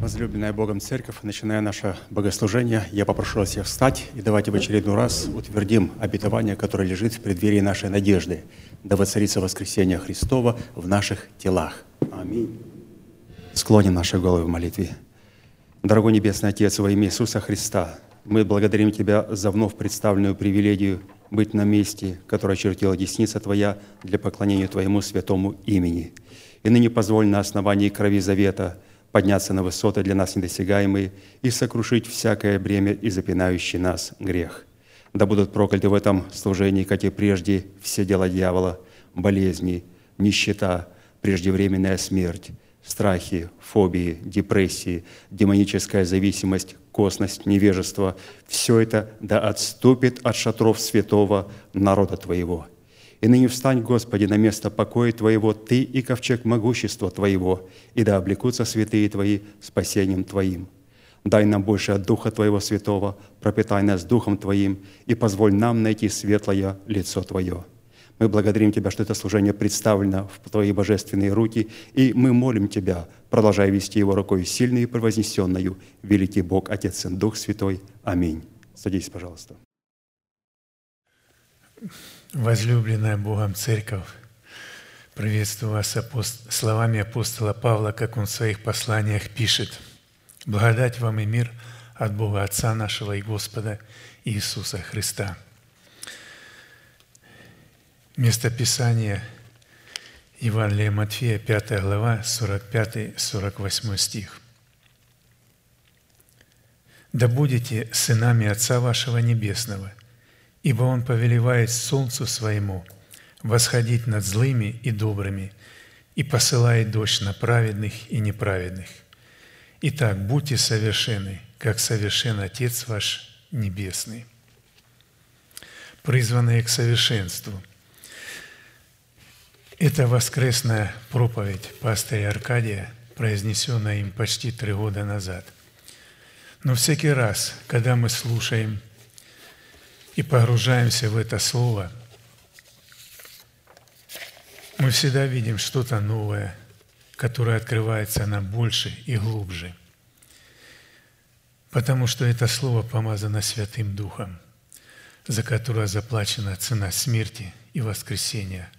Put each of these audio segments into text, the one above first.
Возлюбленная Богом Церковь, начиная наше богослужение, я попрошу вас всех встать и давайте в очередной раз утвердим обетование, которое лежит в преддверии нашей надежды, да воцарится воскресение Христова в наших телах. Аминь. Склоним наши головы в молитве. Дорогой Небесный Отец, во имя Иисуса Христа, мы благодарим Тебя за вновь представленную привилегию быть на месте, которое чертила десница Твоя для поклонения Твоему святому имени. И ныне позволь на основании крови завета – подняться на высоты для нас недосягаемые и сокрушить всякое бремя и запинающий нас грех. Да будут прокляты в этом служении, как и прежде, все дела дьявола, болезни, нищета, преждевременная смерть, страхи, фобии, депрессии, демоническая зависимость, косность, невежество – все это да отступит от шатров святого народа Твоего – и ныне встань, Господи, на место покоя Твоего, Ты и ковчег могущества Твоего, и да облекутся святые Твои спасением Твоим. Дай нам больше от Духа Твоего Святого, пропитай нас Духом Твоим, и позволь нам найти светлое лицо Твое. Мы благодарим Тебя, что это служение представлено в Твои божественные руки, и мы молим Тебя, продолжай вести его рукой сильной и превознесенную, великий Бог, Отец и Дух Святой. Аминь. Садись, пожалуйста. Возлюбленная Богом Церковь, приветствую вас апост... словами апостола Павла, как он в своих посланиях пишет. «Благодать вам и мир от Бога Отца нашего и Господа Иисуса Христа». Место Писания Евангелия Матфея, 5 глава, 45-48 стих. «Да будете сынами Отца вашего Небесного – ибо Он повелевает солнцу своему восходить над злыми и добрыми и посылает дождь на праведных и неправедных. Итак, будьте совершенны, как совершен Отец ваш Небесный. Призванные к совершенству. Это воскресная проповедь пастыря Аркадия, произнесенная им почти три года назад. Но всякий раз, когда мы слушаем – и погружаемся в это слово, мы всегда видим что-то новое, которое открывается нам больше и глубже. Потому что это слово помазано Святым Духом, за которое заплачена цена смерти и воскресения.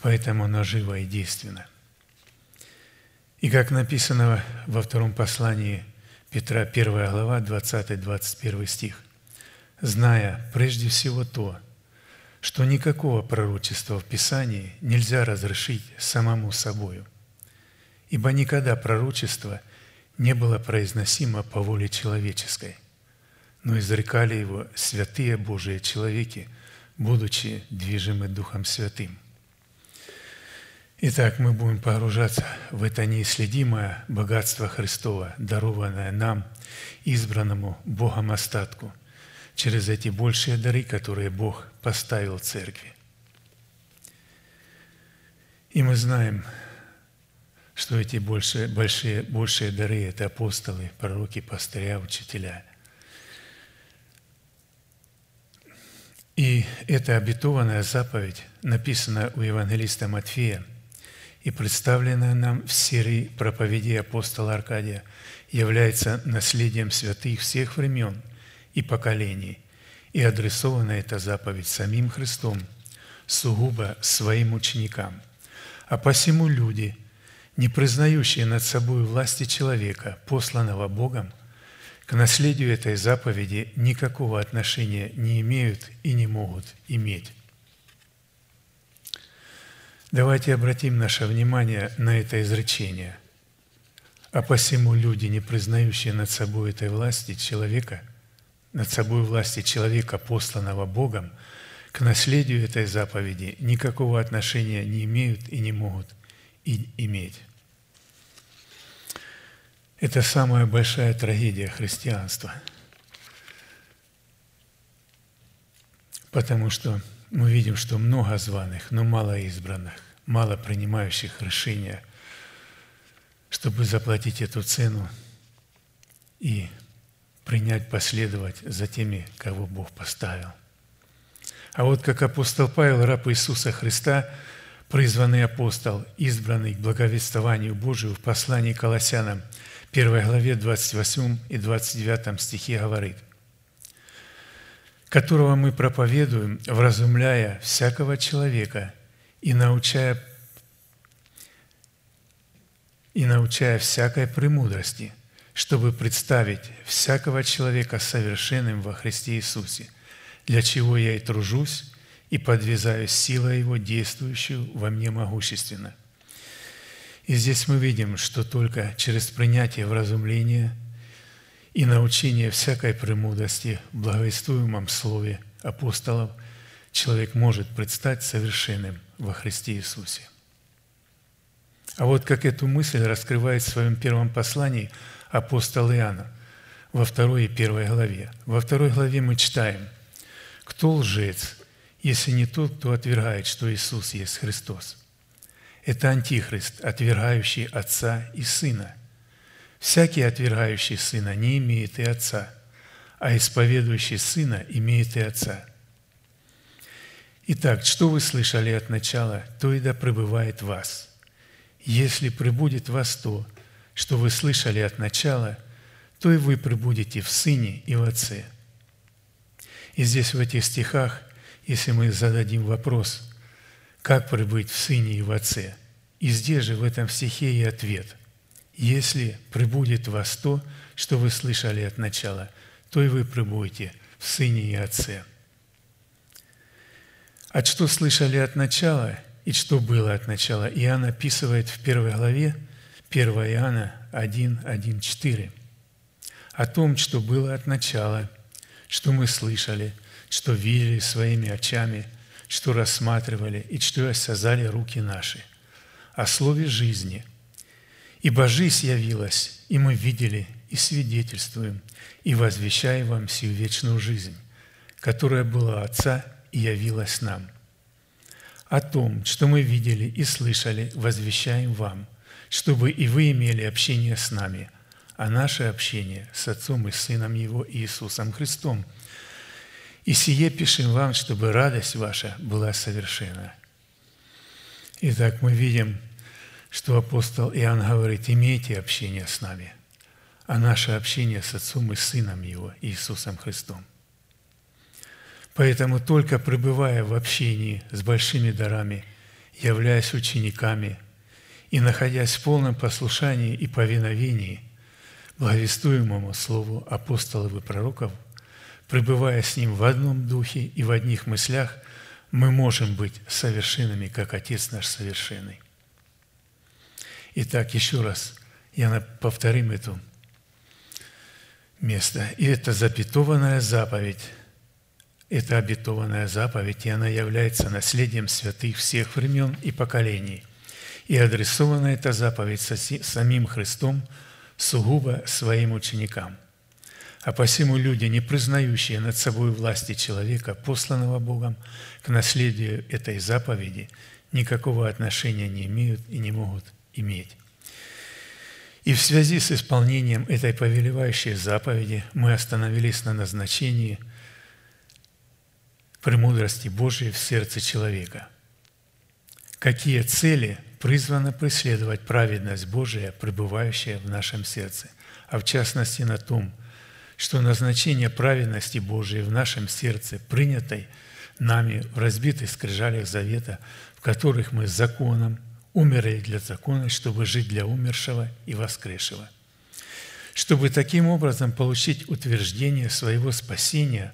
Поэтому оно живо и действенно. И как написано во втором послании Петра, 1 глава, 20-21 стих – зная прежде всего то, что никакого пророчества в Писании нельзя разрешить самому собою, ибо никогда пророчество не было произносимо по воле человеческой, но изрекали его святые Божии человеки, будучи движимы Духом Святым. Итак, мы будем погружаться в это неисследимое богатство Христова, дарованное нам, избранному Богом остатку – через эти большие дары, которые Бог поставил церкви. И мы знаем, что эти большие, большие, большие дары – это апостолы, пророки, пастыря, учителя. И эта обетованная заповедь написана у евангелиста Матфея и представленная нам в серии проповедей апостола Аркадия, является наследием святых всех времен – и поколений. И адресована эта заповедь самим Христом, сугубо своим ученикам. А посему люди, не признающие над собой власти человека, посланного Богом, к наследию этой заповеди никакого отношения не имеют и не могут иметь. Давайте обратим наше внимание на это изречение. А посему люди, не признающие над собой этой власти человека – над собой власти человека, посланного Богом, к наследию этой заповеди никакого отношения не имеют и не могут и иметь. Это самая большая трагедия христианства. Потому что мы видим, что много званых, но мало избранных, мало принимающих решения, чтобы заплатить эту цену и принять, последовать за теми, кого Бог поставил. А вот как апостол Павел, раб Иисуса Христа, призванный апостол, избранный к благовествованию Божию в послании Колоссянам, 1 главе 28 и 29 стихе говорит, «которого мы проповедуем, вразумляя всякого человека и научая, и научая всякой премудрости, чтобы представить всякого человека совершенным во Христе Иисусе, для чего я и тружусь, и подвязаю силой Его, действующую во мне могущественно». И здесь мы видим, что только через принятие вразумления и научение всякой премудрости в благовествуемом слове апостолов человек может предстать совершенным во Христе Иисусе. А вот как эту мысль раскрывает в своем первом послании апостол Иоанна во второй и первой главе. Во второй главе мы читаем, «Кто лжец, если не тот, кто отвергает, что Иисус есть Христос?» это антихрист, отвергающий Отца и Сына. Всякий, отвергающий Сына, не имеет и Отца, а исповедующий Сына имеет и Отца. Итак, что вы слышали от начала, то и да пребывает в вас. Если пребудет в вас то, что вы слышали от начала, то и вы пребудете в Сыне и в Отце. И здесь в этих стихах, если мы зададим вопрос – как пребыть в Сыне и в Отце? И здесь же, в этом стихе, и ответ. Если пребудет вас то, что вы слышали от начала, то и вы пребудете в Сыне и Отце. От что слышали от начала и что было от начала, Иоанн описывает в первой главе 1 Иоанна 1, 1, 4. О том, что было от начала, что мы слышали, что видели своими очами – что рассматривали и что осязали руки наши, о слове жизни. Ибо жизнь явилась, и мы видели, и свидетельствуем, и возвещаем вам сию вечную жизнь, которая была Отца и явилась нам. О том, что мы видели и слышали, возвещаем вам, чтобы и вы имели общение с нами, а наше общение с Отцом и Сыном Его Иисусом Христом – и сие пишем вам, чтобы радость ваша была совершена. Итак, мы видим, что апостол Иоанн говорит, имейте общение с нами, а наше общение с Отцом и Сыном Его, Иисусом Христом. Поэтому только пребывая в общении с большими дарами, являясь учениками и находясь в полном послушании и повиновении благовествуемому Слову апостолов и пророков – пребывая с Ним в одном духе и в одних мыслях, мы можем быть совершенными, как Отец наш совершенный. Итак, еще раз, я повторим это место. И это запятованная заповедь, это обетованная заповедь, и она является наследием святых всех времен и поколений. И адресована эта заповедь самим Христом сугубо своим ученикам. А посему люди, не признающие над собой власти человека, посланного Богом к наследию этой заповеди, никакого отношения не имеют и не могут иметь. И в связи с исполнением этой повелевающей заповеди мы остановились на назначении премудрости Божией в сердце человека. Какие цели призвано преследовать праведность Божия, пребывающая в нашем сердце, а в частности на том, что назначение праведности Божией в нашем сердце, принятой нами в разбитых скрижалях завета, в которых мы законом умерли для закона, чтобы жить для умершего и воскресшего, чтобы таким образом получить утверждение своего спасения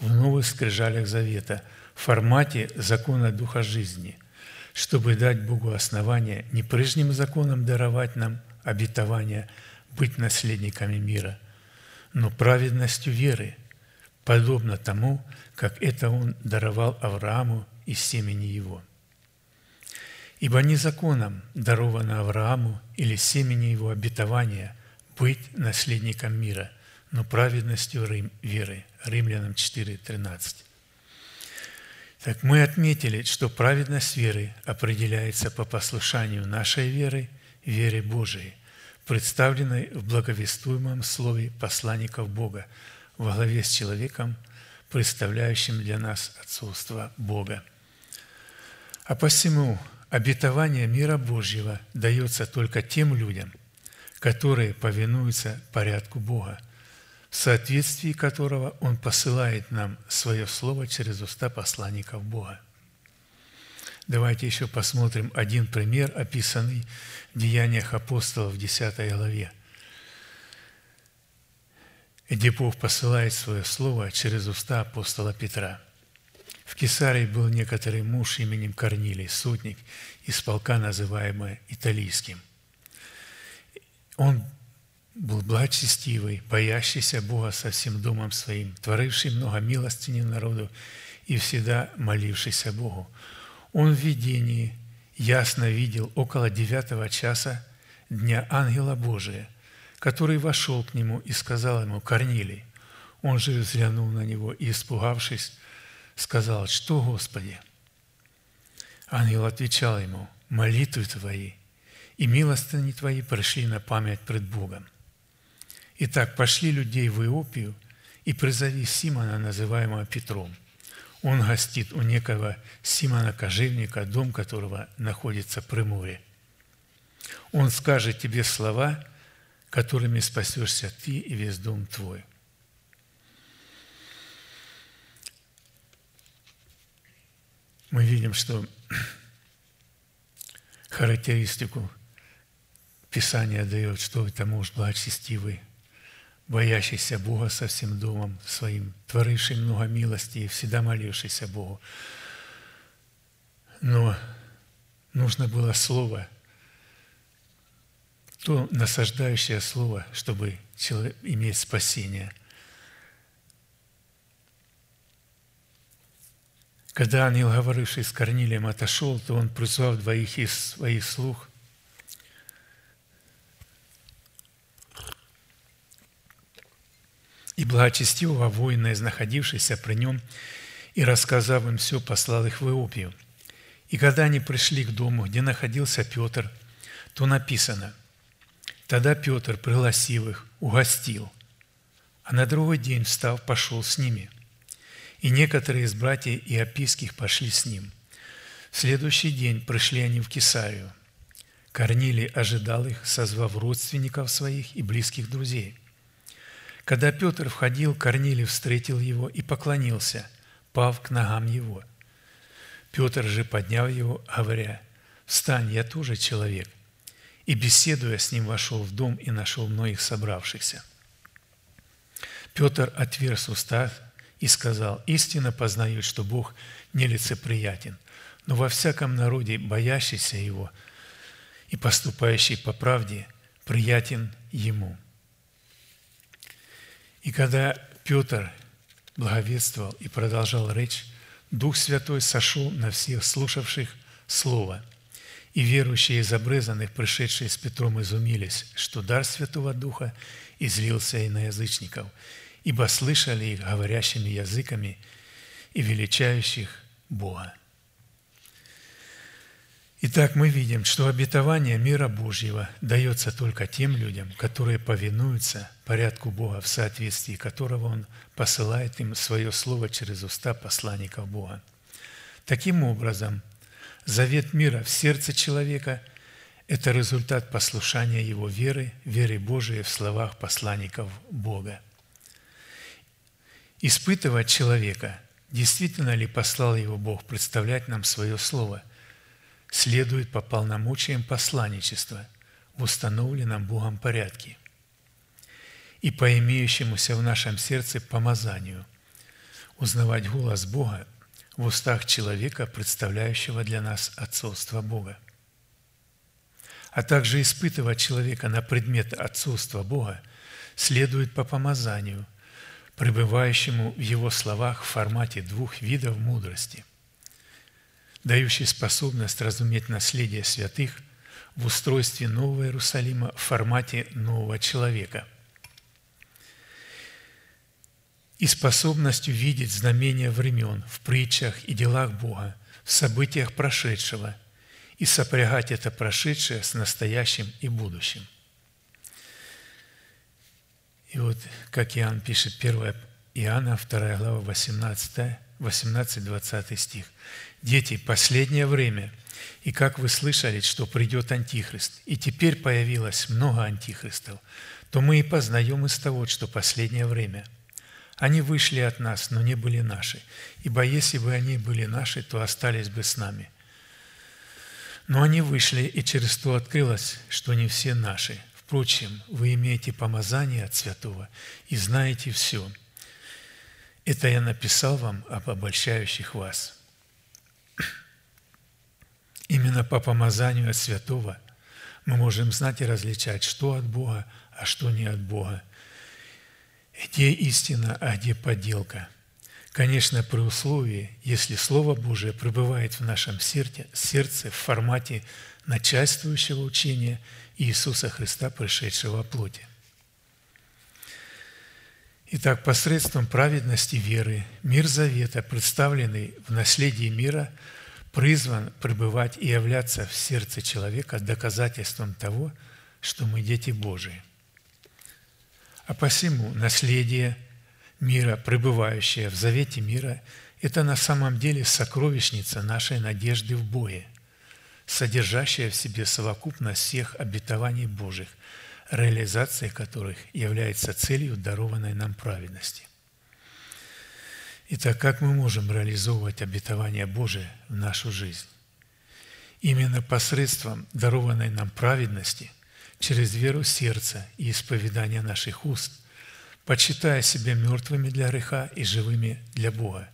в новых скрижалях завета в формате закона Духа жизни, чтобы дать Богу основание не прежним законом даровать нам обетование быть наследниками мира – но праведностью веры, подобно тому, как это Он даровал Аврааму из семени его. Ибо не законом даровано Аврааму или семени его обетования быть наследником мира, но праведностью веры. Римлянам 4.13. Так мы отметили, что праведность веры определяется по послушанию нашей веры, вере Божией – представленной в благовествуемом слове посланников Бога во главе с человеком, представляющим для нас отцовство Бога. А посему обетование мира Божьего дается только тем людям, которые повинуются порядку Бога, в соответствии которого Он посылает нам свое Слово через уста посланников Бога. Давайте еще посмотрим один пример, описанный в Деяниях апостолов в 10 главе, где Бог посылает свое Слово через уста апостола Петра. В Кесарии был некоторый муж именем Корнилий, сотник из полка, называемый Италийским. Он был благочестивый, боящийся Бога со всем домом своим, творивший много милостыни народу и всегда молившийся Богу. Он в видении ясно видел около девятого часа дня ангела Божия, который вошел к нему и сказал ему, «Корнилий». Он же взглянул на него и, испугавшись, сказал, «Что, Господи?» Ангел отвечал ему, «Молитвы твои и милостыни твои пришли на память пред Богом». Итак, пошли людей в Иопию и призови Симона, называемого Петром. Он гостит у некого Симона Кожевника, дом которого находится при море. Он скажет тебе слова, которыми спасешься ты и весь дом твой. Мы видим, что характеристику Писание дает, что это муж благочестивый, боящийся Бога со всем домом своим, творивший много милости и всегда молившийся Богу. Но нужно было слово, то насаждающее слово, чтобы человек, иметь спасение. Когда ангел, говоривший с Корнилием, отошел, то он призвал двоих из своих слух – и благочестивого воина, находившегося при нем, и, рассказав им все, послал их в Иопию. И когда они пришли к дому, где находился Петр, то написано, «Тогда Петр, пригласил их, угостил, а на другой день, встав, пошел с ними. И некоторые из братьев Иопийских пошли с ним. В следующий день пришли они в Кесарию. Корнилий ожидал их, созвав родственников своих и близких друзей – когда Петр входил, Корнилий встретил его и поклонился, пав к ногам его. Петр же поднял его, говоря, «Встань, я тоже человек». И, беседуя с ним, вошел в дом и нашел многих собравшихся. Петр отверз уста и сказал, «Истинно познают, что Бог нелицеприятен, но во всяком народе, боящийся Его и поступающий по правде, приятен Ему». И когда Петр благовествовал и продолжал речь, Дух Святой сошел на всех слушавших Слово. И верующие из обрезанных, пришедшие с Петром, изумились, что дар Святого Духа излился и на язычников, ибо слышали их говорящими языками и величающих Бога. Итак, мы видим, что обетование мира Божьего дается только тем людям, которые повинуются порядку Бога, в соответствии которого Он посылает им свое слово через уста посланников Бога. Таким образом, завет мира в сердце человека – это результат послушания его веры, веры Божией в словах посланников Бога. Испытывать человека, действительно ли послал его Бог представлять нам свое слово – следует по полномочиям посланничества в установленном Богом порядке и по имеющемуся в нашем сердце помазанию узнавать голос Бога в устах человека, представляющего для нас отцовство Бога, а также испытывать человека на предмет отцовства Бога следует по помазанию, пребывающему в его словах в формате двух видов мудрости – дающий способность разуметь наследие святых в устройстве Нового Иерусалима в формате нового человека и способностью видеть знамения времен в притчах и делах Бога, в событиях прошедшего и сопрягать это прошедшее с настоящим и будущим. И вот, как Иоанн пишет, 1 Иоанна, 2 глава, 18 18-20 стих. «Дети, последнее время, и как вы слышали, что придет Антихрист, и теперь появилось много антихристов, то мы и познаем из того, что последнее время. Они вышли от нас, но не были наши, ибо если бы они были наши, то остались бы с нами. Но они вышли, и через то открылось, что не все наши. Впрочем, вы имеете помазание от святого и знаете все. Это я написал вам об обольщающих вас. Именно по помазанию от святого мы можем знать и различать, что от Бога, а что не от Бога. Где истина, а где подделка – Конечно, при условии, если Слово Божие пребывает в нашем сердце, сердце в формате начальствующего учения Иисуса Христа, пришедшего в плоти. Итак, посредством праведности веры мир завета, представленный в наследии мира, призван пребывать и являться в сердце человека доказательством того, что мы дети Божии. А посему наследие – мира, пребывающая в завете мира, это на самом деле сокровищница нашей надежды в Бое, содержащая в себе совокупность всех обетований Божьих, реализация которых является целью дарованной нам праведности. Итак, как мы можем реализовывать обетование Божие в нашу жизнь? Именно посредством дарованной нам праведности, через веру сердца и исповедание наших уст – почитая себя мертвыми для греха и живыми для Бога,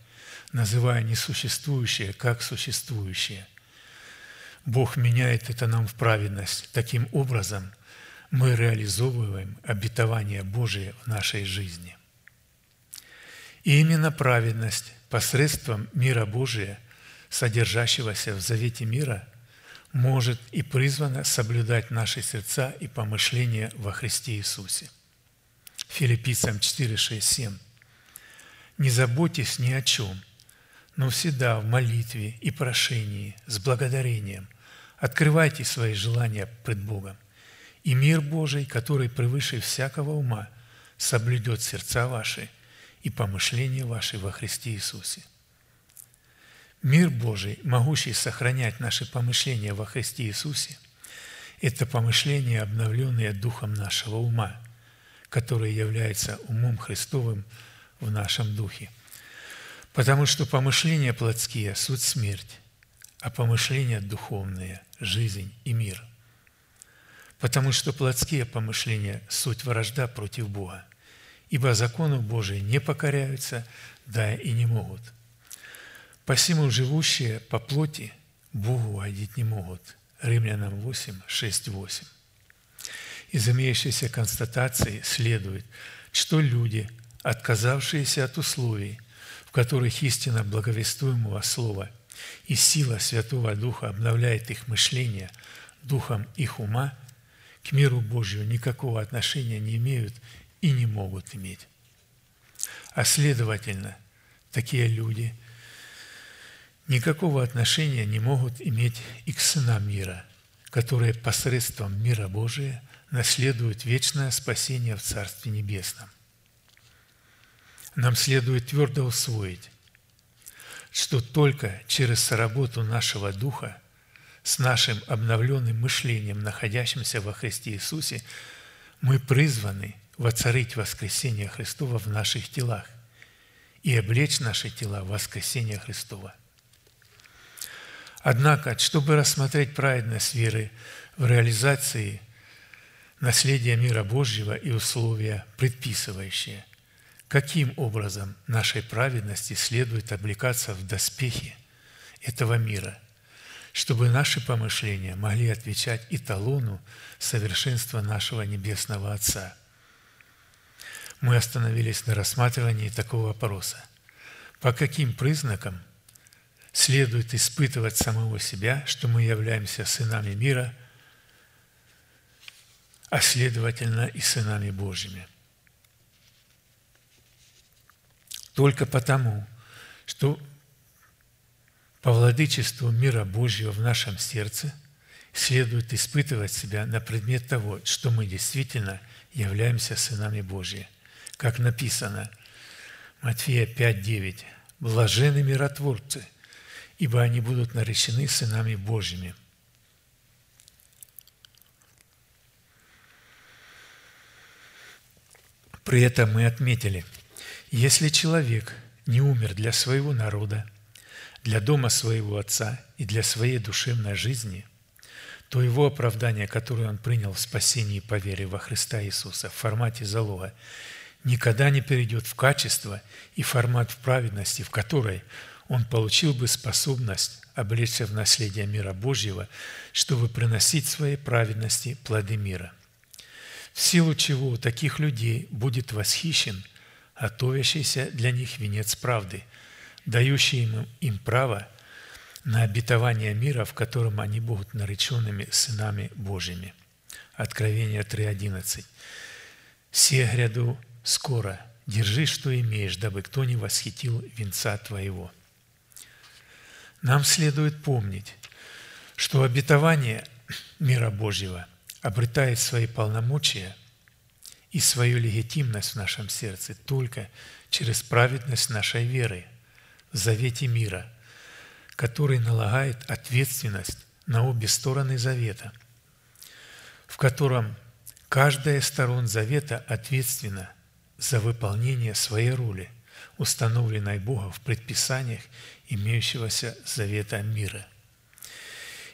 называя несуществующее как существующее. Бог меняет это нам в праведность. Таким образом, мы реализовываем обетование Божие в нашей жизни. И именно праведность посредством мира Божия, содержащегося в завете мира, может и призвана соблюдать наши сердца и помышления во Христе Иисусе – Филиппийцам 4, 6, 7. «Не заботьтесь ни о чем, но всегда в молитве и прошении с благодарением открывайте свои желания пред Богом, и мир Божий, который превыше всякого ума, соблюдет сердца ваши и помышления ваши во Христе Иисусе». Мир Божий, могущий сохранять наши помышления во Христе Иисусе, это помышления, обновленные Духом нашего ума – который является умом Христовым в нашем духе. Потому что помышления плотские – суть смерть, а помышления духовные – жизнь и мир. Потому что плотские помышления – суть вражда против Бога, ибо закону Божию не покоряются, да и не могут. Посему живущие по плоти Богу угодить не могут. Римлянам 8, 6, 8. Из имеющейся констатации следует, что люди, отказавшиеся от условий, в которых истина благовествуемого слова и сила Святого Духа обновляет их мышление духом их ума, к миру Божию никакого отношения не имеют и не могут иметь. А следовательно, такие люди никакого отношения не могут иметь и к сынам мира, которые посредством мира Божия – наследуют вечное спасение в Царстве Небесном. Нам следует твердо усвоить, что только через работу нашего Духа с нашим обновленным мышлением, находящимся во Христе Иисусе, мы призваны воцарить воскресение Христова в наших телах и облечь наши тела в воскресение Христова. Однако, чтобы рассмотреть праведность веры в реализации – наследие мира Божьего и условия, предписывающие, каким образом нашей праведности следует облекаться в доспехи этого мира, чтобы наши помышления могли отвечать эталону совершенства нашего Небесного Отца. Мы остановились на рассматривании такого вопроса. По каким признакам следует испытывать самого себя, что мы являемся сынами мира – а следовательно и сынами Божьими. Только потому, что по владычеству мира Божьего в нашем сердце следует испытывать себя на предмет того, что мы действительно являемся сынами Божьими. Как написано, Матфея 5.9, блажены миротворцы, ибо они будут наречены сынами Божьими. При этом мы отметили, если человек не умер для своего народа, для дома своего отца и для своей душевной жизни, то его оправдание, которое он принял в спасении по вере во Христа Иисуса в формате залога, никогда не перейдет в качество и формат в праведности, в которой он получил бы способность облечься в наследие мира Божьего, чтобы приносить своей праведности плоды мира – в силу чего у таких людей будет восхищен готовящийся для них венец правды, дающий им, им право на обетование мира, в котором они будут нареченными сынами Божьими. Откровение 3.11. «Се гряду скоро, держи, что имеешь, дабы кто не восхитил венца твоего». Нам следует помнить, что обетование мира Божьего – обретает свои полномочия и свою легитимность в нашем сердце только через праведность нашей веры в завете мира, который налагает ответственность на обе стороны завета, в котором каждая из сторон завета ответственна за выполнение своей роли, установленной Богом в предписаниях имеющегося завета мира.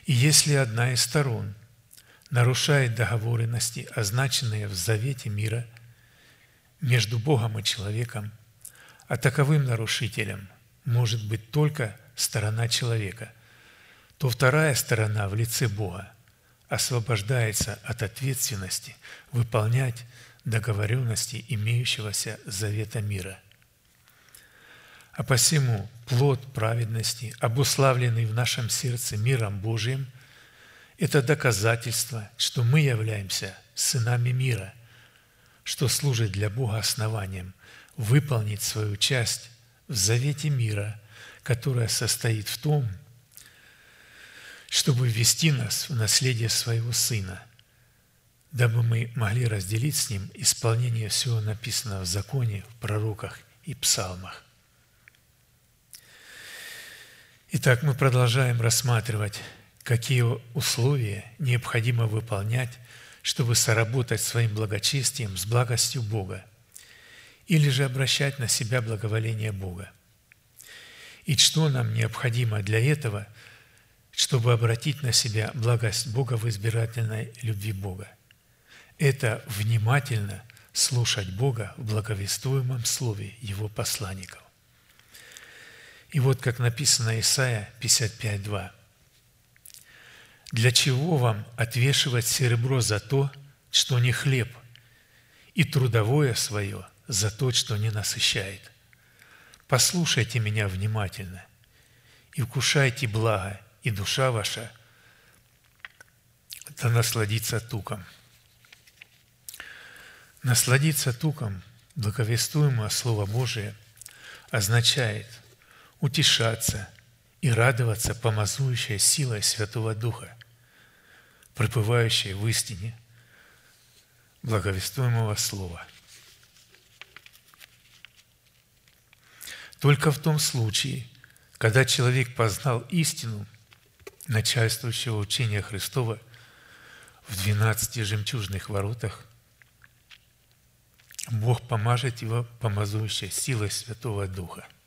И если одна из сторон нарушает договоренности, означенные в завете мира между Богом и человеком, а таковым нарушителем может быть только сторона человека, то вторая сторона в лице Бога освобождается от ответственности выполнять договоренности имеющегося завета мира. А посему плод праведности, обуславленный в нашем сердце миром Божиим – это доказательство, что мы являемся сынами мира, что служит для Бога основанием выполнить свою часть в завете мира, которая состоит в том, чтобы ввести нас в наследие своего Сына, дабы мы могли разделить с Ним исполнение всего написанного в законе, в пророках и псалмах. Итак, мы продолжаем рассматривать какие условия необходимо выполнять, чтобы соработать своим благочестием с благостью Бога, или же обращать на себя благоволение Бога. И что нам необходимо для этого, чтобы обратить на себя благость Бога в избирательной любви Бога? Это внимательно слушать Бога в благовествуемом слове Его посланников. И вот как написано Исаия 55.2. Для чего вам отвешивать серебро за то, что не хлеб, и трудовое свое за то, что не насыщает? Послушайте меня внимательно и вкушайте благо, и душа ваша да насладится туком. Насладиться туком, благовествуемое Слово Божие, означает утешаться и радоваться помазующей силой Святого Духа, пребывающие в истине благовествуемого Слова. Только в том случае, когда человек познал истину начальствующего учения Христова в двенадцати жемчужных воротах, Бог помажет его помазующей силой Святого Духа –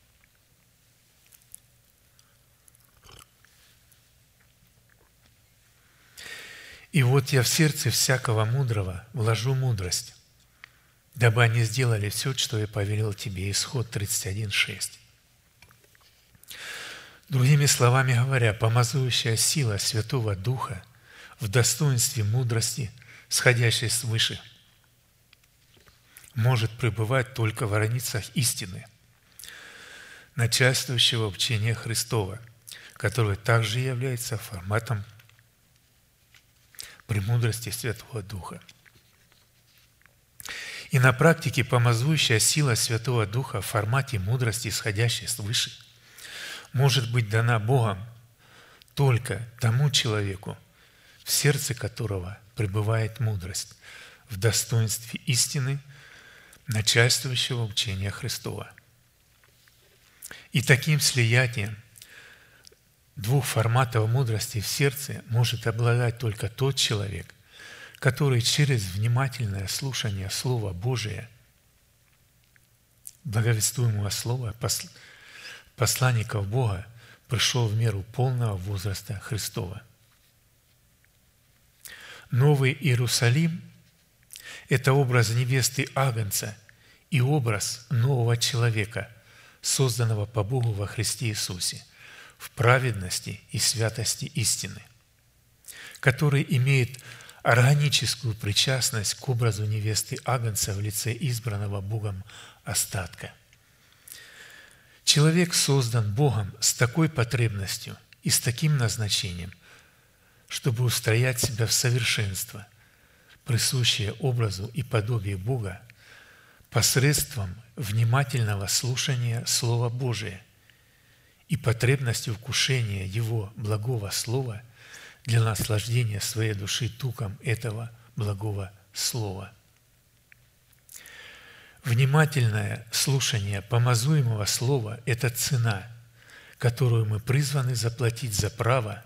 И вот я в сердце всякого мудрого вложу мудрость, дабы они сделали все, что я повелел тебе. Исход 31.6. Другими словами говоря, помазующая сила Святого Духа в достоинстве мудрости, сходящей свыше, может пребывать только в границах истины, начальствующего учения Христова, которое также является форматом премудрости Святого Духа. И на практике помазующая сила Святого Духа в формате мудрости, исходящей свыше, может быть дана Богом только тому человеку, в сердце которого пребывает мудрость, в достоинстве истины, начальствующего учения Христова. И таким слиянием двух форматов мудрости в сердце может обладать только тот человек, который через внимательное слушание Слова Божия, благовествуемого Слова, посланников Бога, пришел в меру полного возраста Христова. Новый Иерусалим – это образ невесты Агнца и образ нового человека, созданного по Богу во Христе Иисусе – в праведности и святости истины, который имеет органическую причастность к образу невесты Агнца в лице избранного Богом остатка. Человек создан Богом с такой потребностью и с таким назначением, чтобы устроять себя в совершенство, присущее образу и подобию Бога, посредством внимательного слушания Слова Божия – и потребностью вкушения Его благого Слова для наслаждения своей души туком этого благого Слова. Внимательное слушание помазуемого Слова – это цена, которую мы призваны заплатить за право,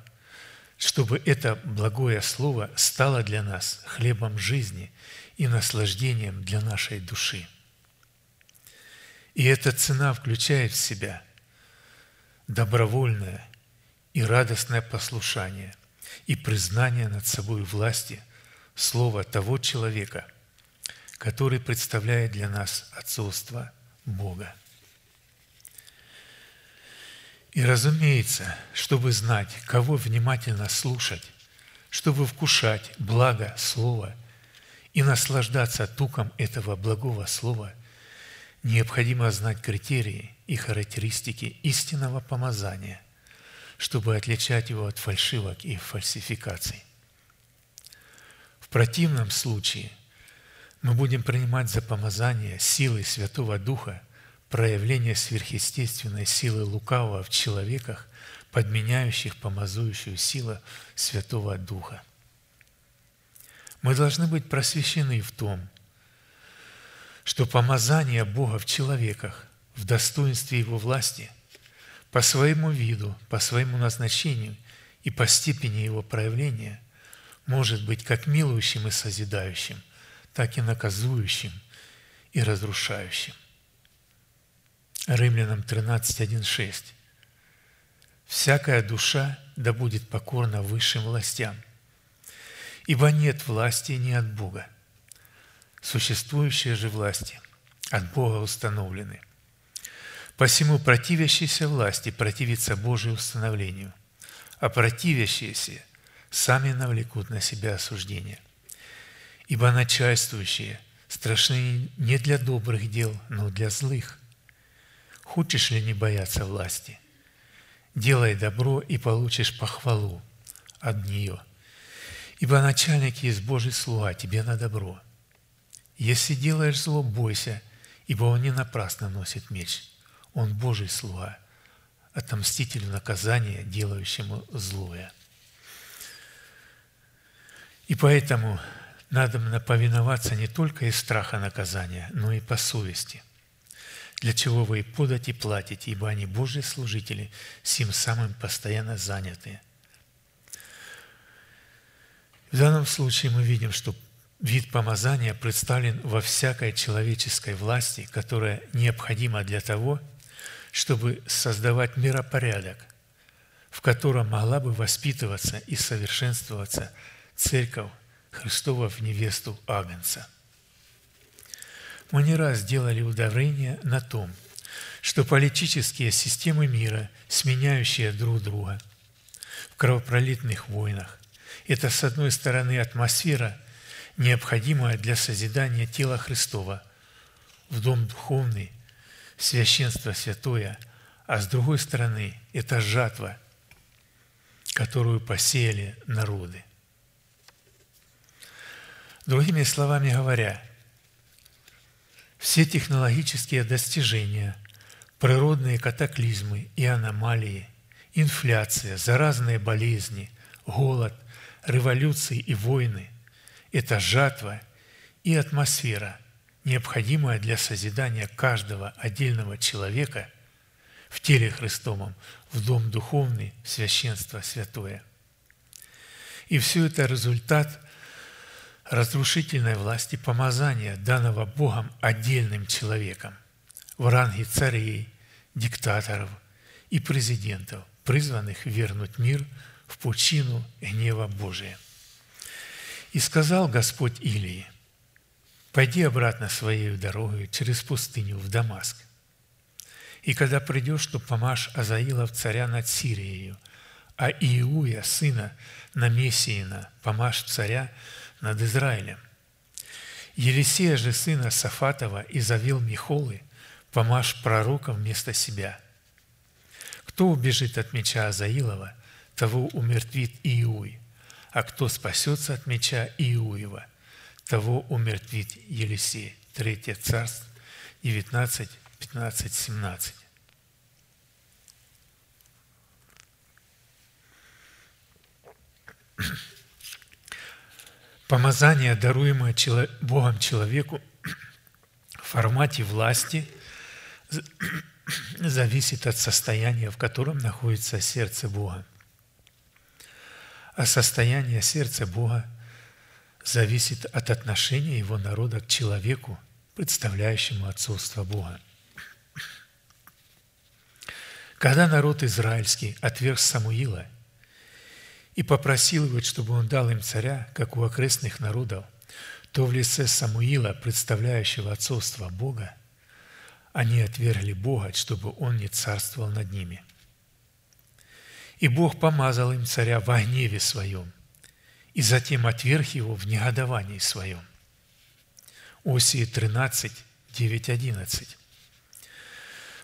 чтобы это благое Слово стало для нас хлебом жизни и наслаждением для нашей души. И эта цена включает в себя – добровольное и радостное послушание и признание над собой власти слова того человека, который представляет для нас отцовство Бога. И, разумеется, чтобы знать, кого внимательно слушать, чтобы вкушать благо Слова и наслаждаться туком этого благого Слова, необходимо знать критерии – и характеристики истинного помазания, чтобы отличать его от фальшивок и фальсификаций. В противном случае мы будем принимать за помазание силы Святого Духа проявление сверхъестественной силы лукавого в человеках, подменяющих помазующую силу Святого Духа. Мы должны быть просвещены в том, что помазание Бога в человеках в достоинстве Его власти, по своему виду, по своему назначению и по степени Его проявления может быть как милующим и созидающим, так и наказующим и разрушающим. Римлянам 13.1.6. «Всякая душа да будет покорна высшим властям, ибо нет власти не от Бога. Существующие же власти от Бога установлены. Посему противящиеся власти противятся Божию установлению, а противящиеся сами навлекут на себя осуждение. Ибо начальствующие страшны не для добрых дел, но для злых. Хочешь ли не бояться власти? Делай добро и получишь похвалу от нее. Ибо начальник есть Божий слуга тебе на добро. Если делаешь зло, бойся, ибо он не напрасно носит меч – он Божий слуга, отомститель наказания, делающему злое. И поэтому надо повиноваться не только из страха наказания, но и по совести, для чего вы и подать и платите, ибо они Божьи служители, сим самым постоянно занятые. В данном случае мы видим, что вид помазания представлен во всякой человеческой власти, которая необходима для того, чтобы создавать миропорядок, в котором могла бы воспитываться и совершенствоваться Церковь Христова в невесту Агнца. Мы не раз делали ударение на том, что политические системы мира, сменяющие друг друга в кровопролитных войнах, это, с одной стороны, атмосфера, необходимая для созидания тела Христова в дом духовный, священство святое, а с другой стороны это жатва, которую посеяли народы. Другими словами говоря, все технологические достижения, природные катаклизмы и аномалии, инфляция, заразные болезни, голод, революции и войны – это жатва и атмосфера – необходимое для созидания каждого отдельного человека в теле Христовом, в дом духовный, в священство святое. И все это результат разрушительной власти помазания, данного Богом отдельным человеком в ранге царей, диктаторов и президентов, призванных вернуть мир в пучину гнева Божия. И сказал Господь Илии, «Пойди обратно своей дорогой через пустыню в Дамаск. И когда придешь, то помажь Азаила в царя над Сирией, а Иуя, сына Намесиина, помажь царя над Израилем. Елисея же, сына Сафатова, и завил Михолы, помажь пророка вместо себя. Кто убежит от меча Азаилова, того умертвит Иуй, а кто спасется от меча Иуева, того умертвит Елисей. Третье царство, 19, 15, 17. Помазание, даруемое Богом человеку в формате власти, зависит от состояния, в котором находится сердце Бога. А состояние сердца Бога зависит от отношения Его народа к человеку, представляющему отцовство Бога. Когда народ израильский отверг Самуила – и попросил его, чтобы он дал им царя, как у окрестных народов, то в лице Самуила, представляющего отцовство Бога, они отвергли Бога, чтобы он не царствовал над ними. И Бог помазал им царя в гневе своем, и затем отверг его в негодовании своем. Осии 13, 9, 11.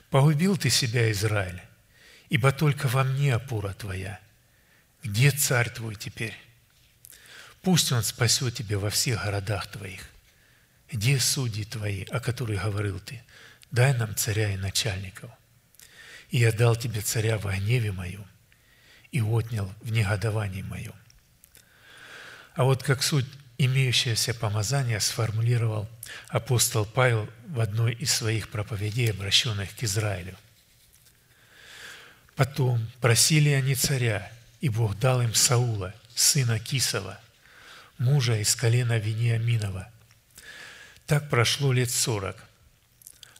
«Погубил ты себя, Израиль, ибо только во мне опора твоя, где царь твой теперь? Пусть он спасет тебя во всех городах твоих. Где судьи твои, о которых говорил ты? Дай нам царя и начальников. И я дал тебе царя в гневе моем и отнял в негодовании моем. А вот как суть имеющееся помазание сформулировал апостол Павел в одной из своих проповедей, обращенных к Израилю. Потом просили они царя, и Бог дал им Саула, сына Кисова, мужа из колена Вениаминова. Так прошло лет сорок.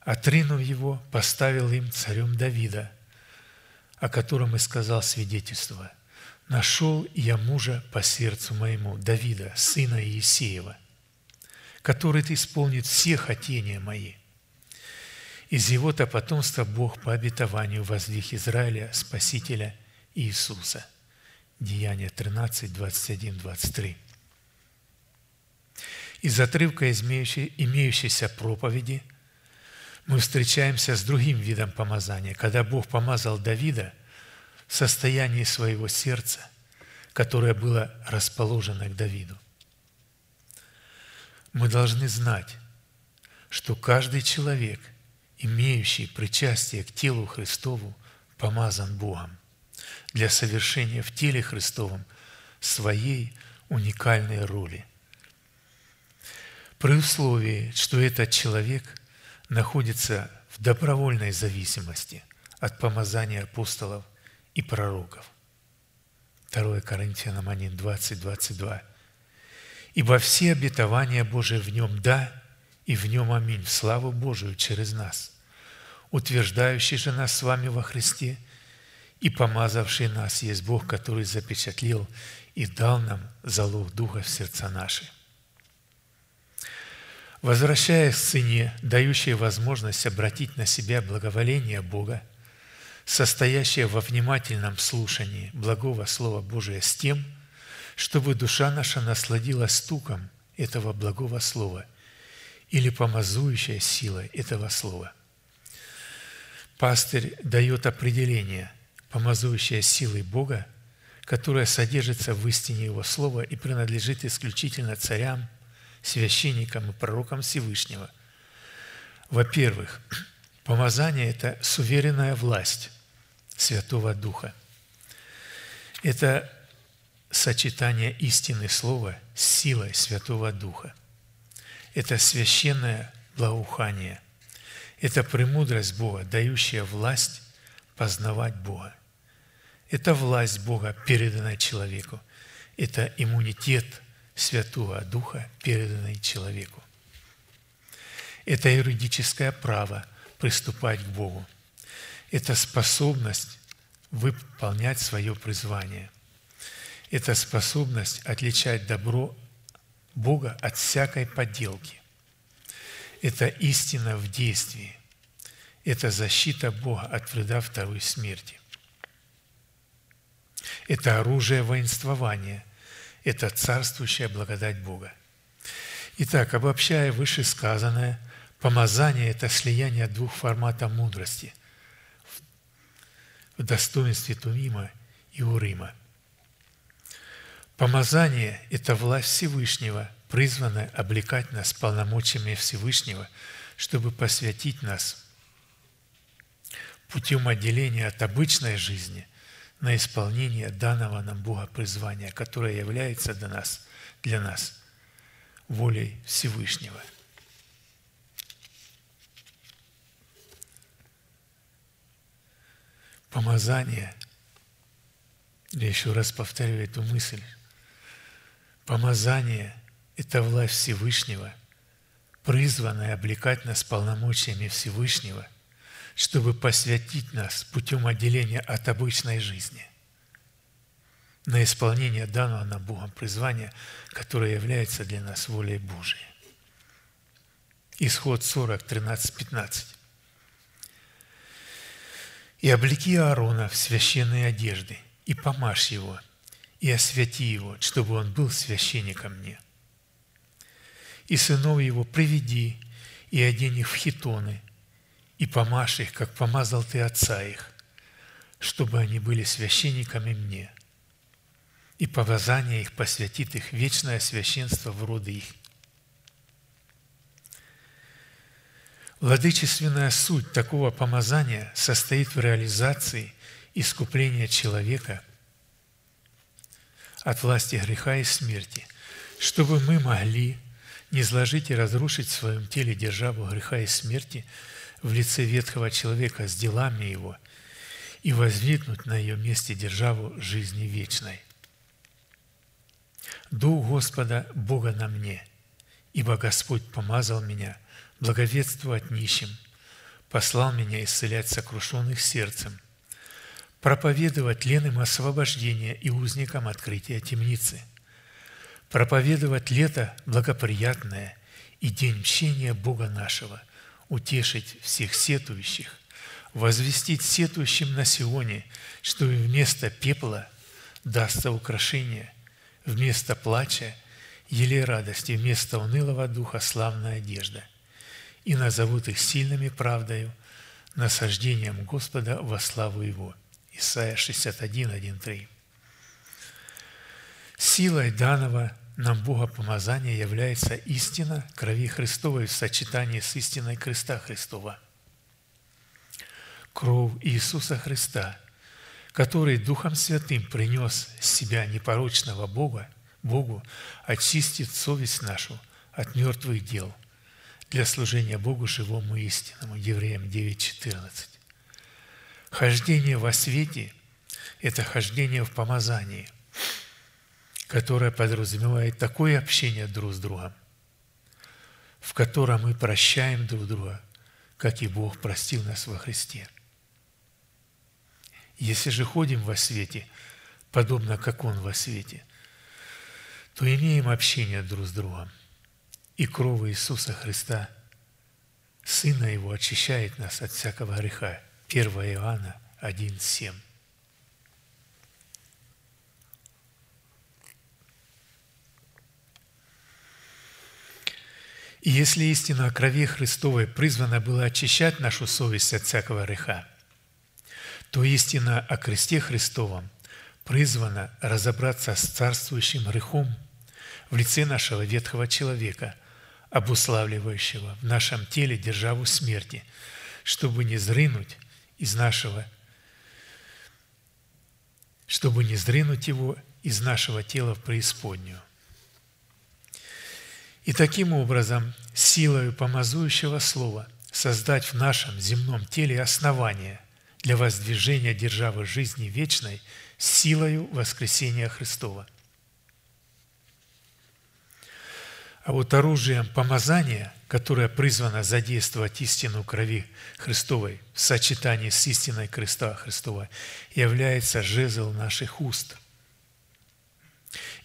Отринув его, поставил им царем Давида, о котором и сказал свидетельство. «Нашел я мужа по сердцу моему, Давида, сына Иисеева, который исполнит все хотения мои». Из его-то потомства Бог по обетованию воздвиг Израиля, Спасителя Иисуса – Деяния 13, 21, 23. Из отрывка имеющейся проповеди мы встречаемся с другим видом помазания, когда Бог помазал Давида в состоянии своего сердца, которое было расположено к Давиду. Мы должны знать, что каждый человек, имеющий причастие к телу Христову, помазан Богом для совершения в теле Христовом своей уникальной роли. При условии, что этот человек находится в добровольной зависимости от помазания апостолов и пророков. 2 Коринфянам 1, 20, 22. «Ибо все обетования Божии в нем «да» и в нем «аминь» в славу Божию через нас, утверждающий же нас с вами во Христе – и помазавший нас есть Бог, который запечатлел и дал нам залог Духа в сердца наши. Возвращаясь к цене, дающей возможность обратить на себя благоволение Бога, состоящее во внимательном слушании благого Слова Божия с тем, чтобы душа наша насладилась стуком этого благого Слова или помазующая силой этого Слова. Пастырь дает определение – помазующая силой Бога, которая содержится в истине Его Слова и принадлежит исключительно царям, священникам и пророкам Всевышнего. Во-первых, помазание – это суверенная власть Святого Духа. Это сочетание истины Слова с силой Святого Духа. Это священное благоухание. Это премудрость Бога, дающая власть познавать Бога. Это власть Бога, переданная человеку. Это иммунитет Святого Духа, переданный человеку. Это юридическое право приступать к Богу. Это способность выполнять свое призвание. Это способность отличать добро Бога от всякой подделки. Это истина в действии. Это защита Бога от вреда второй смерти. Это оружие воинствования. Это царствующая благодать Бога. Итак, обобщая вышесказанное, помазание – это слияние двух форматов мудрости в достоинстве Тумима и Урима. Помазание – это власть Всевышнего, призванная облекать нас полномочиями Всевышнего, чтобы посвятить нас путем отделения от обычной жизни на исполнение данного нам Бога призвания, которое является для нас, для нас волей Всевышнего. Помазание, я еще раз повторю эту мысль, помазание – это власть Всевышнего, призванная облекать нас полномочиями Всевышнего, чтобы посвятить нас путем отделения от обычной жизни на исполнение данного нам Богом призвания, которое является для нас волей Божией. Исход 40, 13, 15. «И облеки Аарона в священные одежды, и помажь его, и освяти его, чтобы он был священником мне. И сынов его приведи, и одень их в хитоны, и помажь их, как помазал ты отца их, чтобы они были священниками мне. И помазание их посвятит их вечное священство в роды их. Владычественная суть такого помазания состоит в реализации искупления человека от власти греха и смерти, чтобы мы могли не изложить и разрушить в своем теле державу греха и смерти – в лице ветхого человека с делами его и возникнуть на ее месте державу жизни вечной. Дух Господа Бога на мне, ибо Господь помазал меня благовествовать нищим, послал меня исцелять сокрушенных сердцем, проповедовать ленным освобождение и узникам открытия темницы, проповедовать лето благоприятное и день мщения Бога нашего – утешить всех сетующих, возвестить сетующим на Сионе, что вместо пепла дастся украшение, вместо плача – еле радости, вместо унылого духа – славная одежда. И назовут их сильными правдою, насаждением Господа во славу Его. Исайя 61, 1, 3. Силой данного нам Бога помазания является истина крови Христовой в сочетании с истиной креста Христова. Кровь Иисуса Христа, который Духом Святым принес себя непорочного Бога, Богу, очистит совесть нашу от мертвых дел для служения Богу живому истинному. Евреям 9.14. Хождение во свете – это хождение в помазании – которое подразумевает такое общение друг с другом, в котором мы прощаем друг друга, как и Бог простил нас во Христе. Если же ходим во свете, подобно как Он во свете, то имеем общение друг с другом. И кровь Иисуса Христа, Сына Его, очищает нас от всякого греха. 1 Иоанна 1,7. И если истина о крови Христовой призвана была очищать нашу совесть от всякого греха, то истина о кресте Христовом призвана разобраться с царствующим грехом в лице нашего ветхого человека, обуславливающего в нашем теле державу смерти, чтобы не зрынуть из нашего, чтобы не зрынуть его из нашего тела в преисподнюю. И таким образом, силою помазующего слова создать в нашем земном теле основание для воздвижения державы жизни вечной силою воскресения Христова. А вот оружием помазания, которое призвано задействовать истину крови Христовой в сочетании с истиной креста Христова, является жезл наших уст,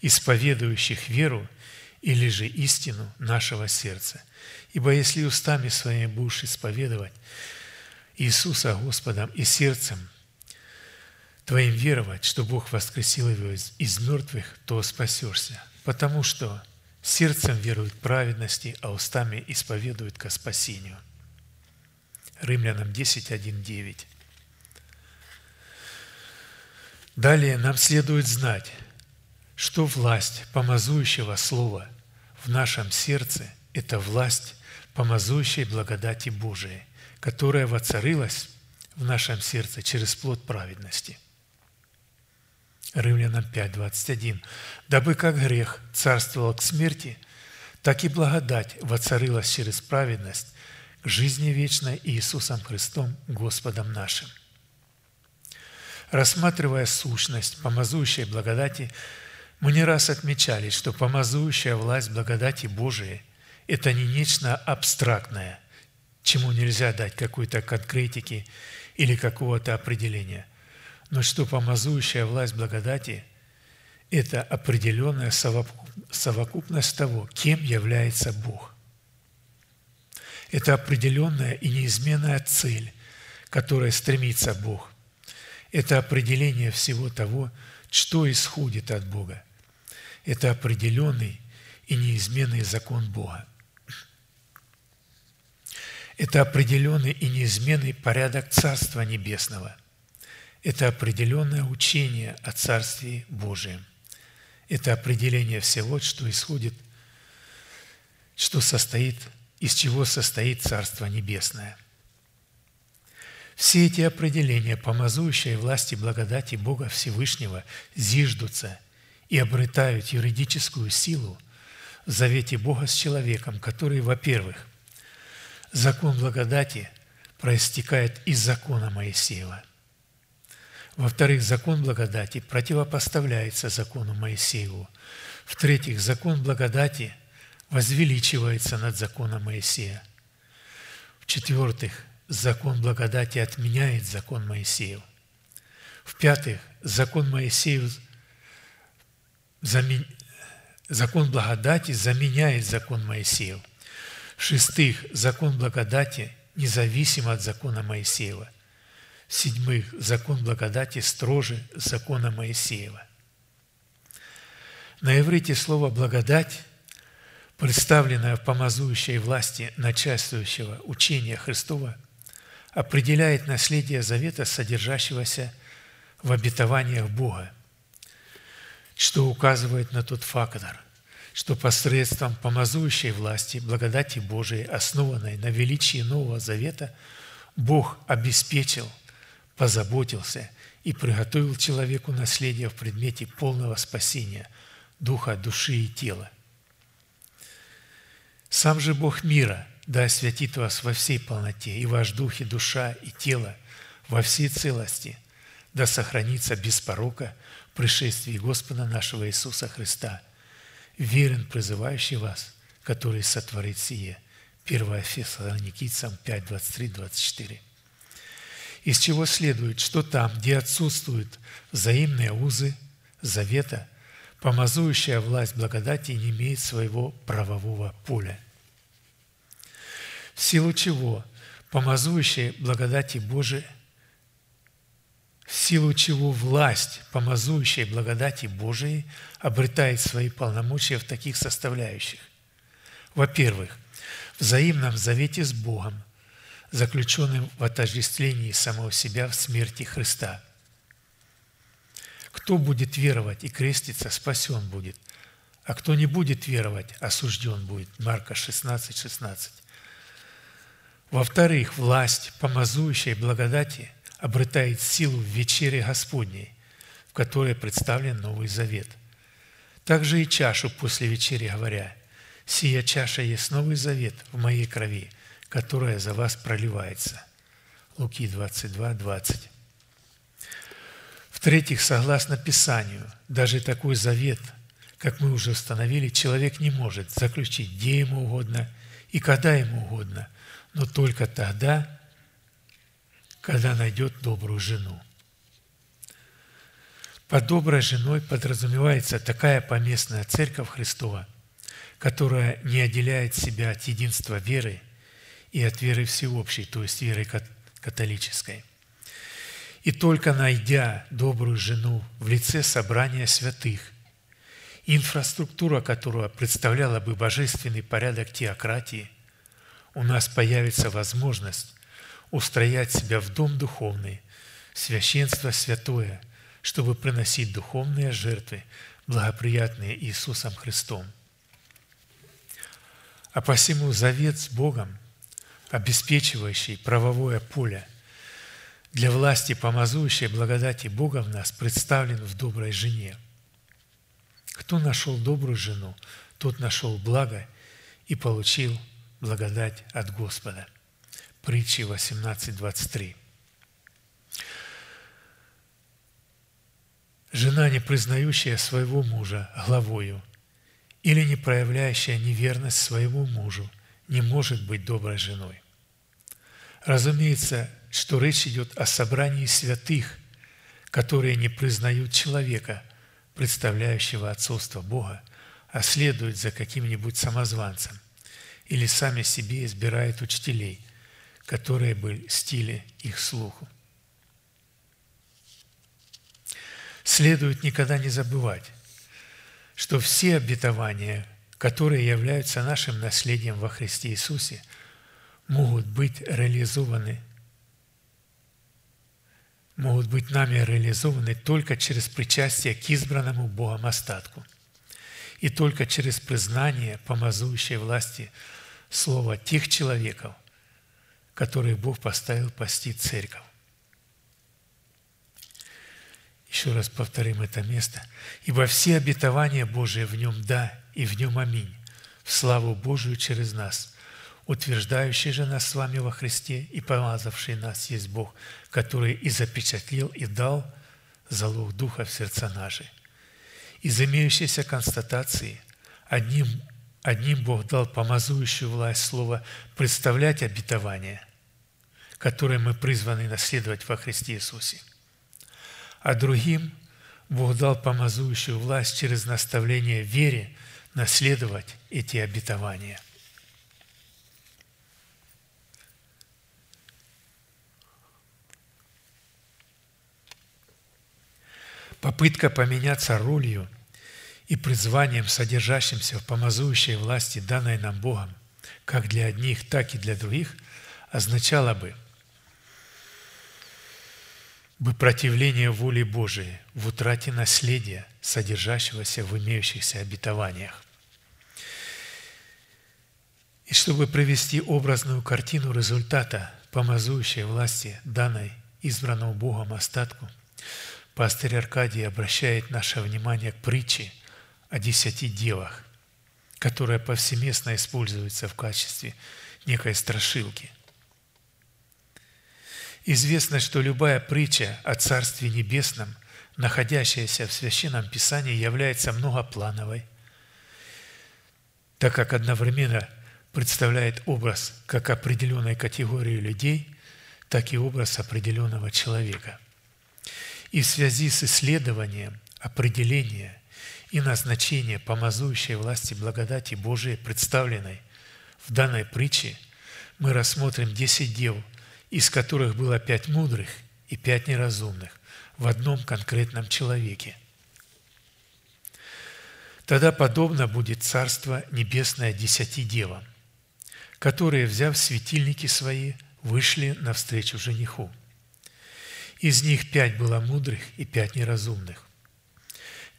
исповедующих веру или же истину нашего сердца. Ибо если устами своими будешь исповедовать Иисуса Господом и сердцем твоим веровать, что Бог воскресил его из, из мертвых, то спасешься. Потому что Сердцем веруют праведности, а устами исповедуют ко спасению. Римлянам 10, 1, 9. Далее нам следует знать, что власть помазующего слова в нашем сердце – это власть помазующей благодати Божией, которая воцарилась в нашем сердце через плод праведности – Римлянам 5, 21. «Дабы как грех царствовал к смерти, так и благодать воцарилась через праведность к жизни вечной Иисусом Христом, Господом нашим». Рассматривая сущность помазующей благодати, мы не раз отмечали, что помазующая власть благодати Божией – это не нечто абстрактное, чему нельзя дать какой-то конкретики или какого-то определения – но что помазующая власть благодати – это определенная совокупность того, кем является Бог. Это определенная и неизменная цель, к которой стремится Бог. Это определение всего того, что исходит от Бога. Это определенный и неизменный закон Бога. Это определенный и неизменный порядок Царства Небесного – это определенное учение о Царстве Божьем. Это определение всего, что исходит, что состоит, из чего состоит Царство Небесное. Все эти определения, помазующие власти благодати Бога Всевышнего, зиждутся и обретают юридическую силу в завете Бога с человеком, который, во-первых, закон благодати проистекает из закона Моисеева – во-вторых, закон благодати противопоставляется закону Моисееву. В-третьих, закон благодати возвеличивается над законом Моисея. В-четвертых, закон благодати отменяет закон Моисеев. В-пятых, закон Моисеев закон благодати заменяет закон Моисеев. В-шестых, закон благодати независим от закона Моисеева – седьмых, закон благодати строже закона Моисеева. На иврите слово «благодать», представленное в помазующей власти начальствующего учения Христова, определяет наследие завета, содержащегося в обетованиях Бога, что указывает на тот фактор, что посредством помазующей власти, благодати Божией, основанной на величии Нового Завета, Бог обеспечил позаботился и приготовил человеку наследие в предмете полного спасения духа, души и тела. Сам же Бог мира да освятит вас во всей полноте, и ваш дух, и душа, и тело во всей целости, да сохранится без порока пришествии Господа нашего Иисуса Христа, верен призывающий вас, который сотворит сие. 1 Фессалоникийцам 5, 23, 24 из чего следует, что там, где отсутствуют взаимные узы завета, помазующая власть благодати не имеет своего правового поля. В силу чего помазующая благодати Божией в силу чего власть, помазующая благодати Божией, обретает свои полномочия в таких составляющих. Во-первых, в взаимном завете с Богом – заключенным в отождествлении самого себя в смерти Христа. Кто будет веровать и креститься, спасен будет, а кто не будет веровать, осужден будет. Марка 16, 16. Во-вторых, власть, помазующая благодати, обретает силу в вечере Господней, в которой представлен Новый Завет. Также и чашу после вечери говоря, «Сия чаша есть Новый Завет в моей крови, которая за вас проливается. Луки 22, 20. В-третьих, согласно Писанию, даже такой завет, как мы уже установили, человек не может заключить где ему угодно и когда ему угодно, но только тогда, когда найдет добрую жену. Под доброй женой подразумевается такая поместная церковь Христова, которая не отделяет себя от единства веры и от веры всеобщей, то есть веры католической. И только найдя добрую жену в лице собрания святых, инфраструктура которого представляла бы божественный порядок теократии, у нас появится возможность устроять себя в дом духовный, священство святое, чтобы приносить духовные жертвы, благоприятные Иисусом Христом. А посему завет с Богом, обеспечивающий правовое поле для власти, помазующей благодати Бога в нас, представлен в доброй жене. Кто нашел добрую жену, тот нашел благо и получил благодать от Господа – Притчи 18.23. Жена, не признающая своего мужа главою или не проявляющая неверность своему мужу, не может быть доброй женой. Разумеется, что речь идет о собрании святых, которые не признают человека, представляющего отцовство Бога, а следуют за каким-нибудь самозванцем или сами себе избирают учителей – которые бы стили их слуху. Следует никогда не забывать, что все обетования, которые являются нашим наследием во Христе Иисусе, могут быть реализованы могут быть нами реализованы только через причастие к избранному Богом остатку и только через признание помазующей власти слова тех человеков, которые Бог поставил пасти церковь. Еще раз повторим это место. «Ибо все обетования Божии в нем «да» и в нем «аминь» в славу Божию через нас, утверждающий же нас с вами во Христе и помазавший нас есть Бог, который и запечатлел, и дал залог Духа в сердца наши. Из имеющейся констатации одним, одним Бог дал помазующую власть слова представлять обетование – которые мы призваны наследовать во Христе Иисусе. А другим Бог дал помазующую власть через наставление вере наследовать эти обетования. Попытка поменяться ролью и призванием, содержащимся в помазующей власти, данной нам Богом, как для одних, так и для других, означала бы – бы противление воле Божией в утрате наследия, содержащегося в имеющихся обетованиях. И чтобы провести образную картину результата помазующей власти, данной избранному Богом остатку, пастырь Аркадий обращает наше внимание к притче о десяти девах, которая повсеместно используется в качестве некой страшилки – Известно, что любая притча о Царстве Небесном, находящаяся в Священном Писании, является многоплановой, так как одновременно представляет образ как определенной категории людей, так и образ определенного человека. И в связи с исследованием определения и назначения помазующей власти благодати Божией, представленной в данной притче, мы рассмотрим 10 дел – из которых было пять мудрых и пять неразумных в одном конкретном человеке. Тогда подобно будет Царство Небесное десяти девам, которые, взяв светильники свои, вышли навстречу жениху. Из них пять было мудрых и пять неразумных.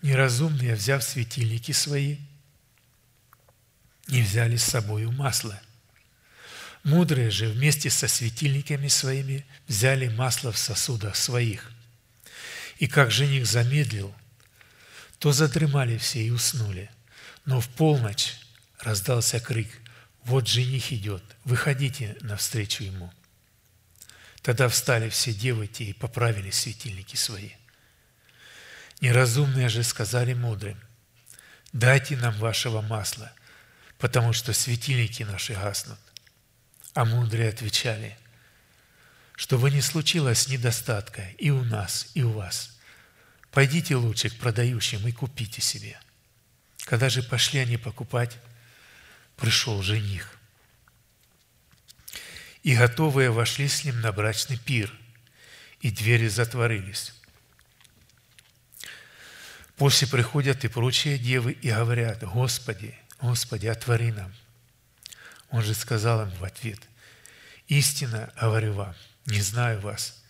Неразумные, взяв светильники свои, не взяли с собою масла – Мудрые же вместе со светильниками своими взяли масло в сосудах своих. И как жених замедлил, то задремали все и уснули. Но в полночь раздался крик «Вот жених идет, выходите навстречу ему». Тогда встали все девы те и поправили светильники свои. Неразумные же сказали мудрым, дайте нам вашего масла, потому что светильники наши гаснут. А мудрые отвечали, чтобы не случилось недостатка и у нас, и у вас. Пойдите лучше к продающим и купите себе. Когда же пошли они покупать, пришел жених. И готовые вошли с ним на брачный пир, и двери затворились. После приходят и прочие девы и говорят, Господи, Господи, отвори нам. Он же сказал им в ответ, истинно говорю вам, не знаю вас.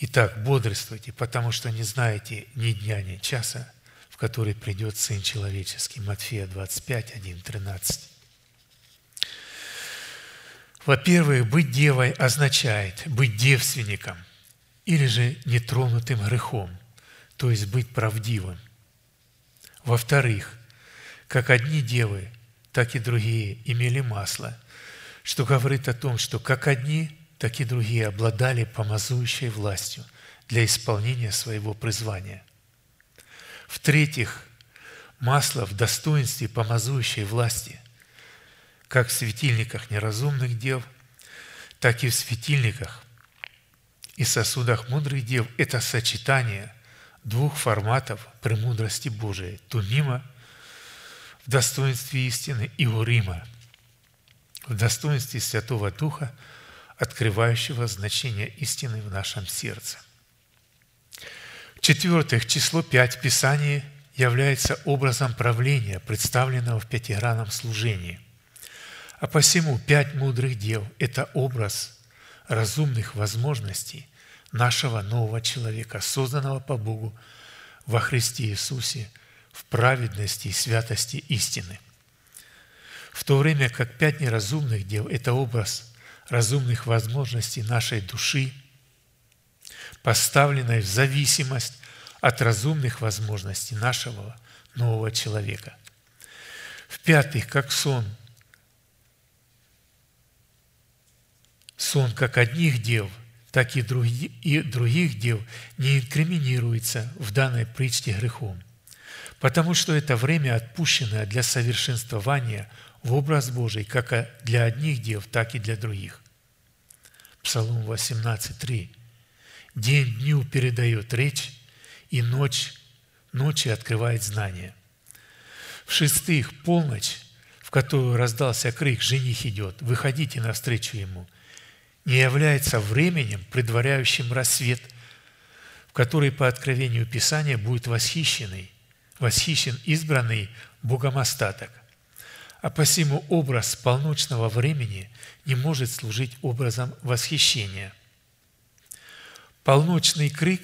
Итак, бодрствуйте, потому что не знаете ни дня, ни часа, в который придет Сын Человеческий. Матфея 25, 1, 13. Во-первых, быть девой означает быть девственником или же нетронутым грехом, то есть быть правдивым. Во-вторых, как одни девы, так и другие имели масло, что говорит о том, что как одни, так и другие обладали помазующей властью для исполнения своего призвания. В-третьих, масло в достоинстве помазующей власти, как в светильниках неразумных дев, так и в светильниках и сосудах мудрых дев – это сочетание двух форматов премудрости Божией – Тунима – в достоинстве истины и Урима, в достоинстве Святого Духа, открывающего значение истины в нашем сердце. В-четвертых, число пять в Писании является образом правления, представленного в пятигранном служении. А посему пять мудрых дел – это образ разумных возможностей нашего нового человека, созданного по Богу во Христе Иисусе – в праведности и святости истины. В то время как пять неразумных дел – это образ разумных возможностей нашей души, поставленной в зависимость от разумных возможностей нашего нового человека. В-пятых, как сон. Сон как одних дел, так и других дел не инкриминируется в данной притче грехом потому что это время, отпущенное для совершенствования в образ Божий, как для одних дев, так и для других. Псалом 18.3. День дню передает речь, и ночь ночи открывает знание. В-шестых, полночь, в которую раздался крик «Жених идет, выходите навстречу ему», не является временем, предваряющим рассвет, в который по откровению Писания будет восхищенный – восхищен избранный Богом остаток. А посему образ полночного времени не может служить образом восхищения. Полночный крик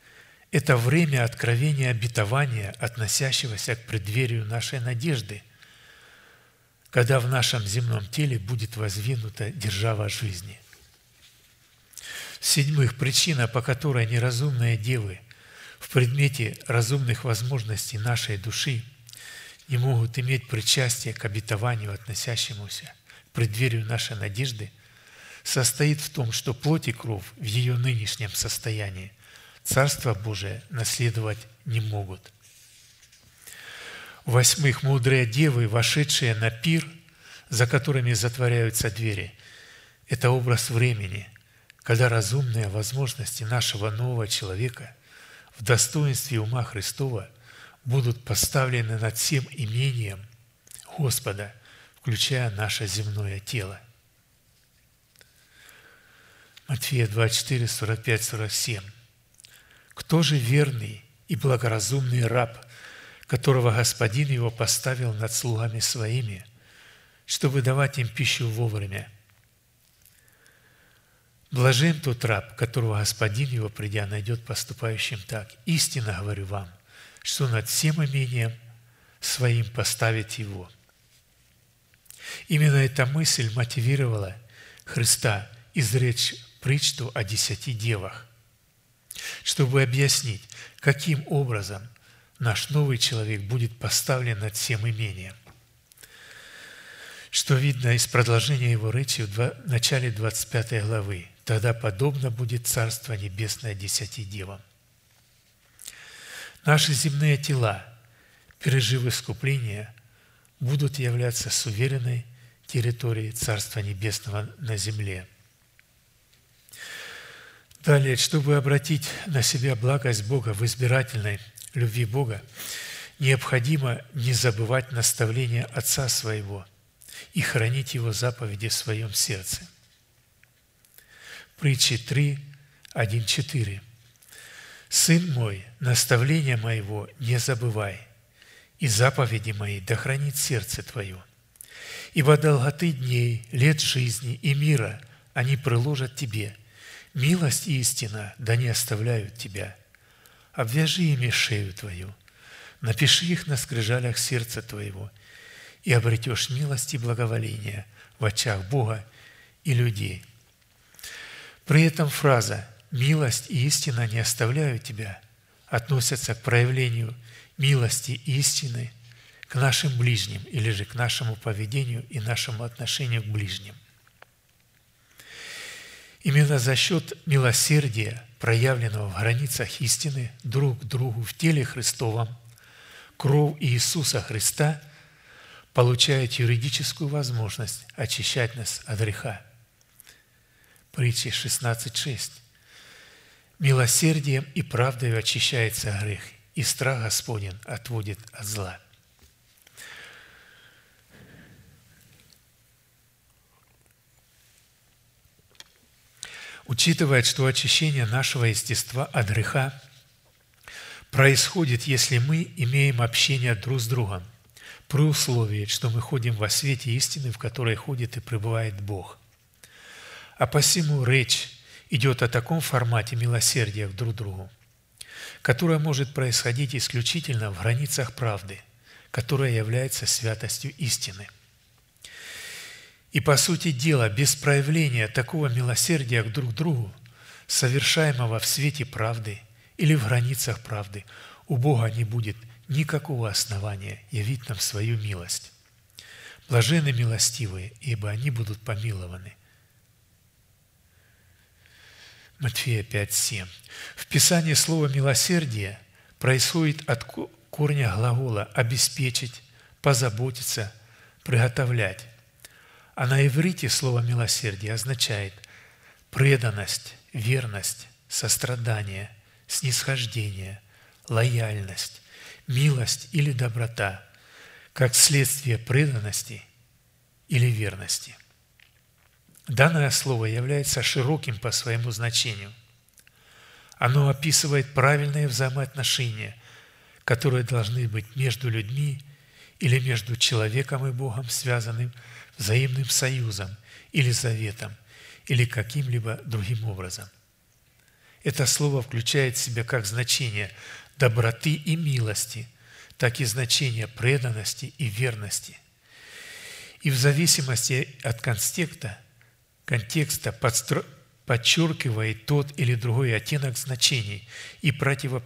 – это время откровения обетования, относящегося к преддверию нашей надежды, когда в нашем земном теле будет возвинута держава жизни. В-седьмых, причина, по которой неразумные девы – предмете разумных возможностей нашей души не могут иметь причастие к обетованию, относящемуся к преддверию нашей надежды, состоит в том, что плоть и кровь в ее нынешнем состоянии Царство Божие наследовать не могут. Восьмых, мудрые девы, вошедшие на пир, за которыми затворяются двери, это образ времени, когда разумные возможности нашего нового человека – в достоинстве ума Христова будут поставлены над всем имением Господа, включая наше земное тело. Матфея 24, 45, 47. «Кто же верный и благоразумный раб, которого Господин его поставил над слугами своими, чтобы давать им пищу вовремя, Блажен тот раб, которого Господин его, придя, найдет поступающим так. Истинно говорю вам, что над всем имением своим поставит его. Именно эта мысль мотивировала Христа изречь притчу о десяти девах, чтобы объяснить, каким образом наш новый человек будет поставлен над всем имением. Что видно из продолжения его речи в начале 25 главы. Тогда подобно будет Царство Небесное десяти девам. Наши земные тела, пережив искупление, будут являться суверенной территорией Царства Небесного на земле. Далее, чтобы обратить на себя благость Бога в избирательной любви Бога, необходимо не забывать наставления Отца Своего и хранить Его заповеди в своем сердце. Притчи 3, 1, 4. «Сын мой, наставления моего не забывай, и заповеди мои да хранит сердце твое. Ибо долготы дней, лет жизни и мира они приложат тебе. Милость и истина да не оставляют тебя. Обвяжи ими шею твою, напиши их на скрижалях сердца твоего, и обретешь милость и благоволение в очах Бога и людей». При этом фраза «милость и истина не оставляют тебя» относятся к проявлению милости и истины к нашим ближним или же к нашему поведению и нашему отношению к ближним. Именно за счет милосердия, проявленного в границах истины друг к другу в теле Христовом, кровь Иисуса Христа получает юридическую возможность очищать нас от греха. Притчи 16.6. Милосердием и правдой очищается грех, и страх Господень отводит от зла. Учитывая, что очищение нашего естества от греха происходит, если мы имеем общение друг с другом, при условии, что мы ходим во свете истины, в которой ходит и пребывает Бог. А посему речь идет о таком формате милосердия друг другу, которое может происходить исключительно в границах правды, которая является святостью истины. И по сути дела, без проявления такого милосердия к друг другу, совершаемого в свете правды или в границах правды, у Бога не будет никакого основания явить нам свою милость. Блажены милостивые, ибо они будут помилованы – Матфея 5.7. В Писании слово «милосердие» происходит от корня глагола «обеспечить», «позаботиться», «приготовлять». А на иврите слово «милосердие» означает преданность, верность, сострадание, снисхождение, лояльность, милость или доброта, как следствие преданности или верности – Данное слово является широким по своему значению. Оно описывает правильные взаимоотношения, которые должны быть между людьми или между человеком и Богом, связанным взаимным союзом или заветом, или каким-либо другим образом. Это слово включает в себя как значение доброты и милости, так и значение преданности и верности. И в зависимости от контекста – контекста подстро... подчеркивает тот или другой оттенок значений и противо...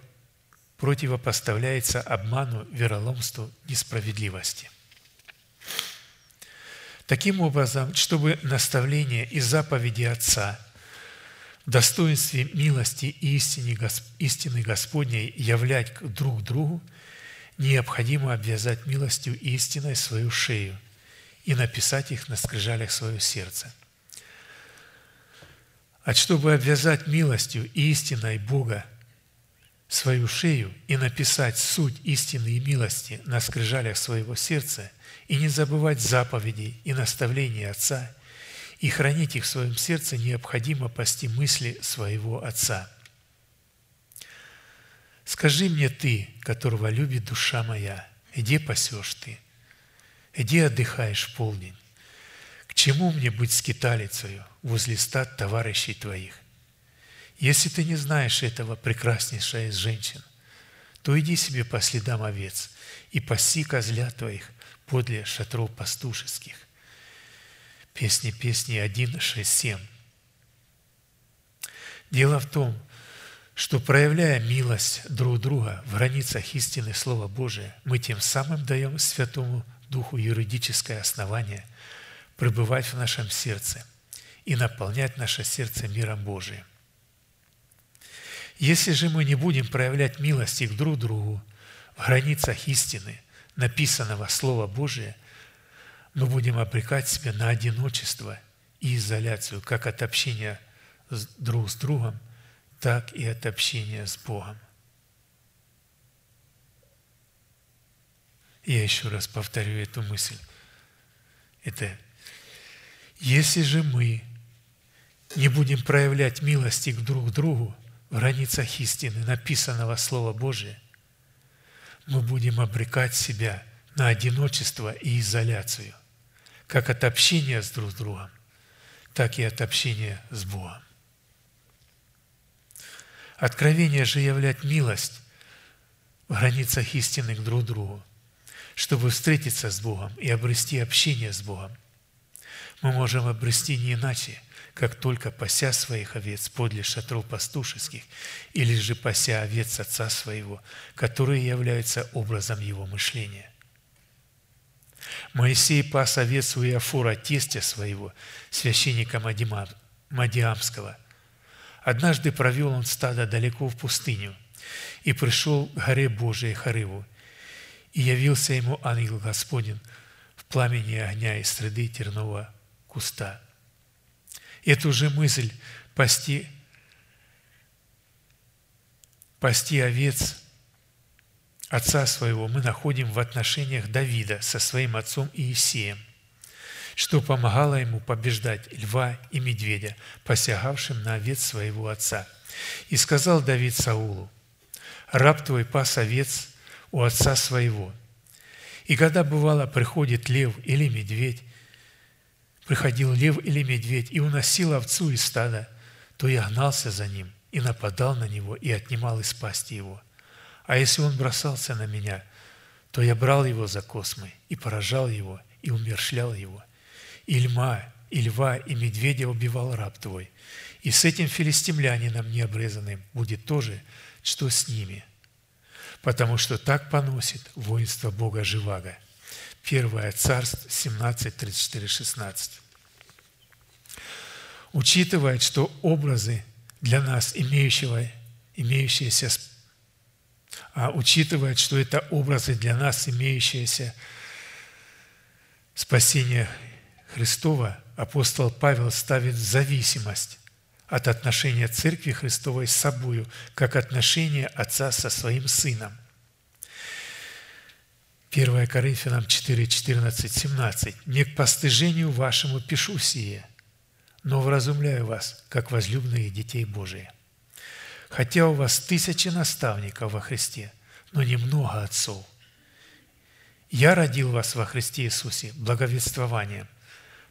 противопоставляется обману, вероломству, несправедливости. Таким образом, чтобы наставление и заповеди Отца в достоинстве милости и истины, истины Господней являть друг другу, необходимо обвязать милостью и истиной свою шею и написать их на скрижалях свое сердце – а чтобы обвязать милостью и истиной Бога свою шею и написать суть истины и милости на скрижалях своего сердца, и не забывать заповедей и наставлений Отца, и хранить их в своем сердце, необходимо пасти мысли своего Отца. Скажи мне ты, которого любит душа моя, где пасешь ты, где отдыхаешь в полдень, чему мне быть скиталицею возле стад товарищей твоих? Если ты не знаешь этого, прекраснейшая из женщин, то иди себе по следам овец и паси козля твоих подле шатров пастушеских. Песни, песни 1, 6, 7. Дело в том, что проявляя милость друг друга в границах истины Слова Божия, мы тем самым даем Святому Духу юридическое основание – пребывать в нашем сердце и наполнять наше сердце миром Божиим. Если же мы не будем проявлять милости к друг другу в границах истины, написанного Слова Божия, мы будем обрекать себя на одиночество и изоляцию, как от общения друг с другом, так и от общения с Богом. Я еще раз повторю эту мысль. Это если же мы не будем проявлять милости к друг другу в границах истины, написанного Слова Божия, мы будем обрекать себя на одиночество и изоляцию, как от общения с друг другом, так и от общения с Богом. Откровение же являть милость в границах истины к друг другу, чтобы встретиться с Богом и обрести общение с Богом. Мы можем обрести не иначе, как только пася своих овец подле шатров пастушеских, или же пася овец отца своего, которые являются образом его мышления. Моисей пас овец у Иофора, тестя своего, священника Мадиамского. Однажды провел он стадо далеко в пустыню и пришел к горе Божией Харыву, и явился ему ангел Господень в пламени огня и среды тернового куста. Эту же мысль пасти, пасти овец отца своего мы находим в отношениях Давида со своим отцом Иисеем, что помогало ему побеждать льва и медведя, посягавшим на овец своего отца. И сказал Давид Саулу, «Раб твой пас овец у отца своего. И когда бывало приходит лев или медведь, приходил лев или медведь и уносил овцу из стада, то я гнался за ним и нападал на него и отнимал из пасти его. А если он бросался на меня, то я брал его за космы и поражал его и умершлял его. И льма, и льва, и медведя убивал раб твой. И с этим филистимлянином необрезанным будет то же, что с ними – потому что так поносит воинство Бога Живаго. Первое Царство 17, 34, 16. Учитывая, что образы для нас, имеющего, имеющиеся, а учитывая, что это образы для нас, имеющиеся спасение Христова, апостол Павел ставит зависимость от отношения Церкви Христовой с собою, как отношение Отца со Своим Сыном. 1 Коринфянам 4, 14, 17. «Не к постыжению вашему пишу сие, но вразумляю вас, как возлюбленных детей Божии. Хотя у вас тысячи наставников во Христе, но немного отцов. Я родил вас во Христе Иисусе благовествованием –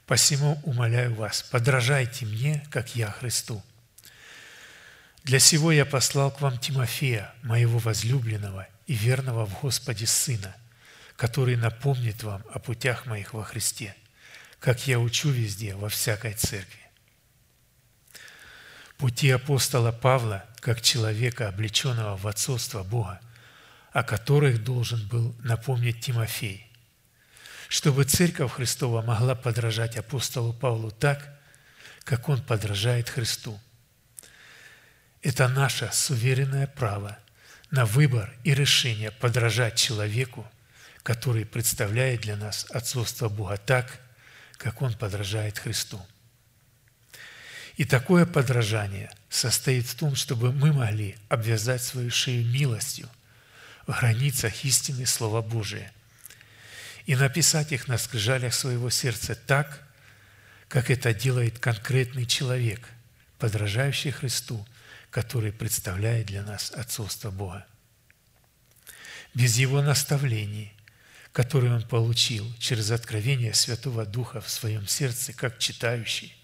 Посему умоляю вас, подражайте мне, как я Христу. Для сего я послал к вам Тимофея, моего возлюбленного и верного в Господе Сына, который напомнит вам о путях моих во Христе, как я учу везде, во всякой церкви. Пути апостола Павла, как человека, облеченного в отцовство Бога, о которых должен был напомнить Тимофей, чтобы Церковь Христова могла подражать апостолу Павлу так, как он подражает Христу. Это наше суверенное право на выбор и решение подражать человеку, который представляет для нас отцовство Бога так, как он подражает Христу. И такое подражание состоит в том, чтобы мы могли обвязать свою шею милостью в границах истины Слова Божия – и написать их на скрижалях своего сердца так, как это делает конкретный человек, подражающий Христу, который представляет для нас отцовство Бога. Без его наставлений, которые он получил через откровение Святого Духа в своем сердце, как читающий,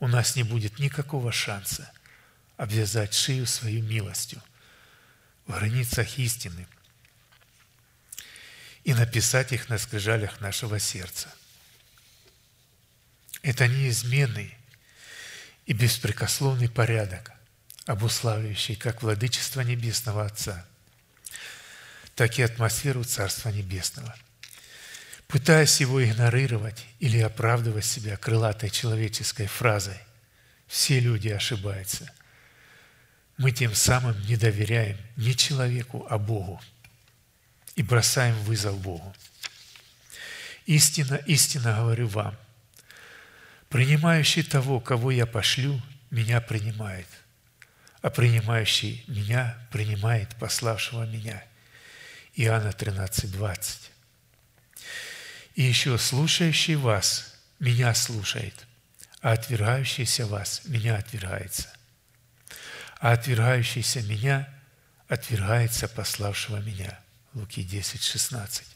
у нас не будет никакого шанса обвязать шею свою милостью в границах истины, и написать их на скрижалях нашего сердца. Это неизменный и беспрекословный порядок, обуславливающий как владычество Небесного Отца, так и атмосферу Царства Небесного. пытаясь его игнорировать или оправдывать себя крылатой человеческой фразой «все люди ошибаются», мы тем самым не доверяем не человеку, а Богу и бросаем вызов Богу. Истина, истина говорю вам, принимающий того, кого я пошлю, меня принимает, а принимающий меня принимает пославшего меня. Иоанна 13, 20. И еще слушающий вас меня слушает, а отвергающийся вас меня отвергается. А отвергающийся меня отвергается пославшего меня. Луки 10, 16.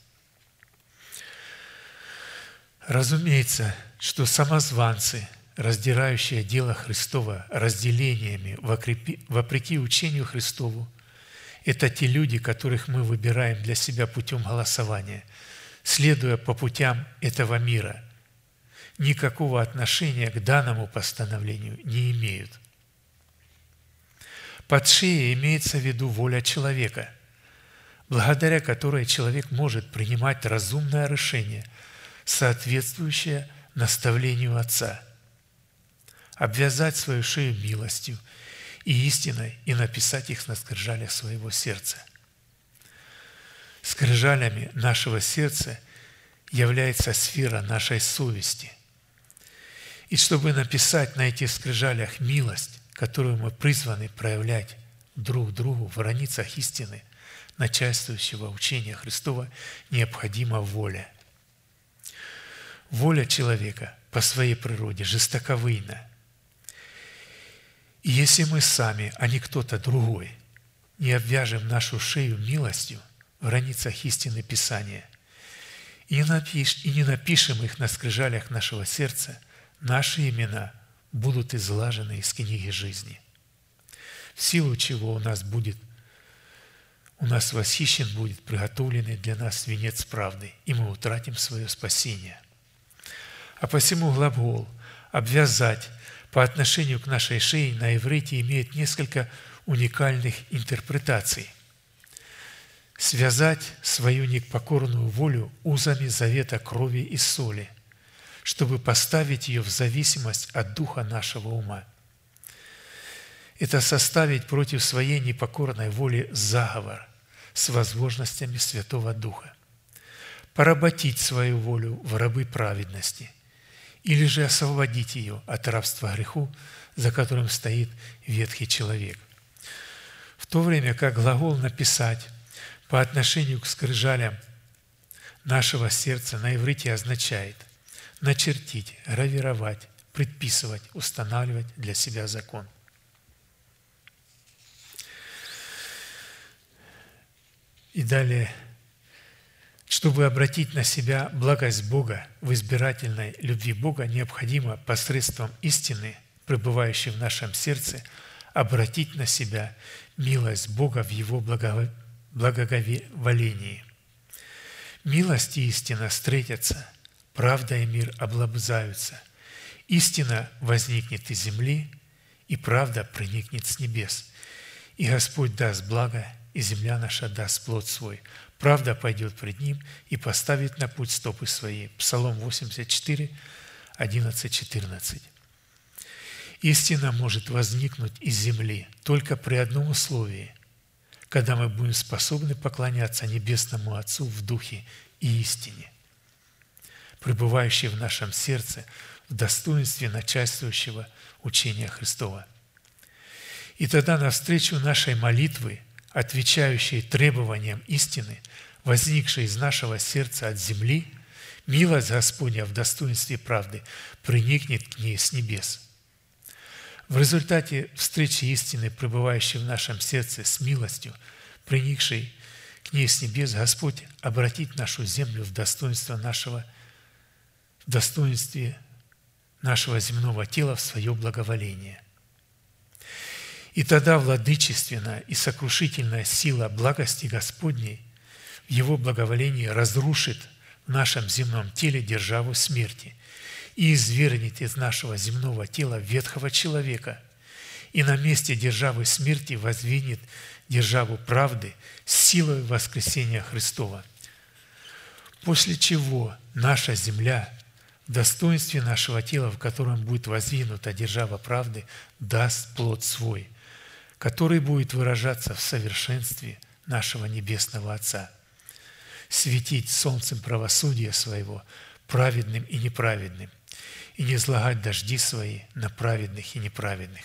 Разумеется, что самозванцы, раздирающие дело Христова разделениями вопреки учению Христову, это те люди, которых мы выбираем для себя путем голосования, следуя по путям этого мира, никакого отношения к данному постановлению не имеют. Под шеей имеется в виду воля человека, благодаря которой человек может принимать разумное решение – соответствующее наставлению Отца. Обвязать свою шею милостью и истиной и написать их на скрижалях своего сердца. Скрижалями нашего сердца является сфера нашей совести. И чтобы написать на этих скрижалях милость, которую мы призваны проявлять друг другу в границах истины, начальствующего учения Христова, необходима воля – Воля человека по своей природе жестоковыйна. И если мы сами, а не кто-то другой, не обвяжем нашу шею милостью в границах истины Писания и напиш, и не напишем их на скрижалях нашего сердца, наши имена будут излажены из книги жизни, в силу чего у нас будет у нас восхищен будет приготовленный для нас венец правды, и мы утратим свое спасение – а посему глагол «обвязать» по отношению к нашей шее на иврите имеет несколько уникальных интерпретаций. Связать свою непокорную волю узами завета крови и соли, чтобы поставить ее в зависимость от духа нашего ума. Это составить против своей непокорной воли заговор с возможностями Святого Духа. Поработить свою волю в рабы праведности – или же освободить ее от рабства греху, за которым стоит ветхий человек. В то время как глагол «написать» по отношению к скрижалям нашего сердца на иврите означает начертить, гравировать, предписывать, устанавливать для себя закон. И далее – чтобы обратить на себя благость Бога в избирательной любви Бога, необходимо посредством истины, пребывающей в нашем сердце, обратить на себя милость Бога в Его благоговолении. Милость и истина встретятся, правда и мир облобзаются. Истина возникнет из земли, и правда проникнет с небес. И Господь даст благо, и земля наша даст плод свой, Правда пойдет пред Ним и поставит на путь стопы свои. Псалом 84, 11, 14. Истина может возникнуть из земли только при одном условии, когда мы будем способны поклоняться Небесному Отцу в Духе и истине, пребывающей в нашем сердце в достоинстве начальствующего учения Христова. И тогда навстречу нашей молитвы – отвечающей требованиям истины, возникшей из нашего сердца от земли, милость Господня в достоинстве правды приникнет к ней с небес. В результате встречи истины, пребывающей в нашем сердце с милостью, приникшей к ней с небес, Господь обратит нашу землю в достоинство нашего, в достоинстве нашего земного тела в свое благоволение – и тогда владычественная и сокрушительная сила благости Господней в Его благоволении разрушит в нашем земном теле державу смерти и извергнет из нашего земного тела ветхого человека, и на месте державы смерти воздвинет державу правды с силой воскресения Христова. после чего наша земля в достоинстве нашего тела, в котором будет воздвинута держава правды, даст плод свой, который будет выражаться в совершенстве нашего Небесного Отца, светить солнцем правосудия своего праведным и неправедным, и не злагать дожди свои на праведных и неправедных.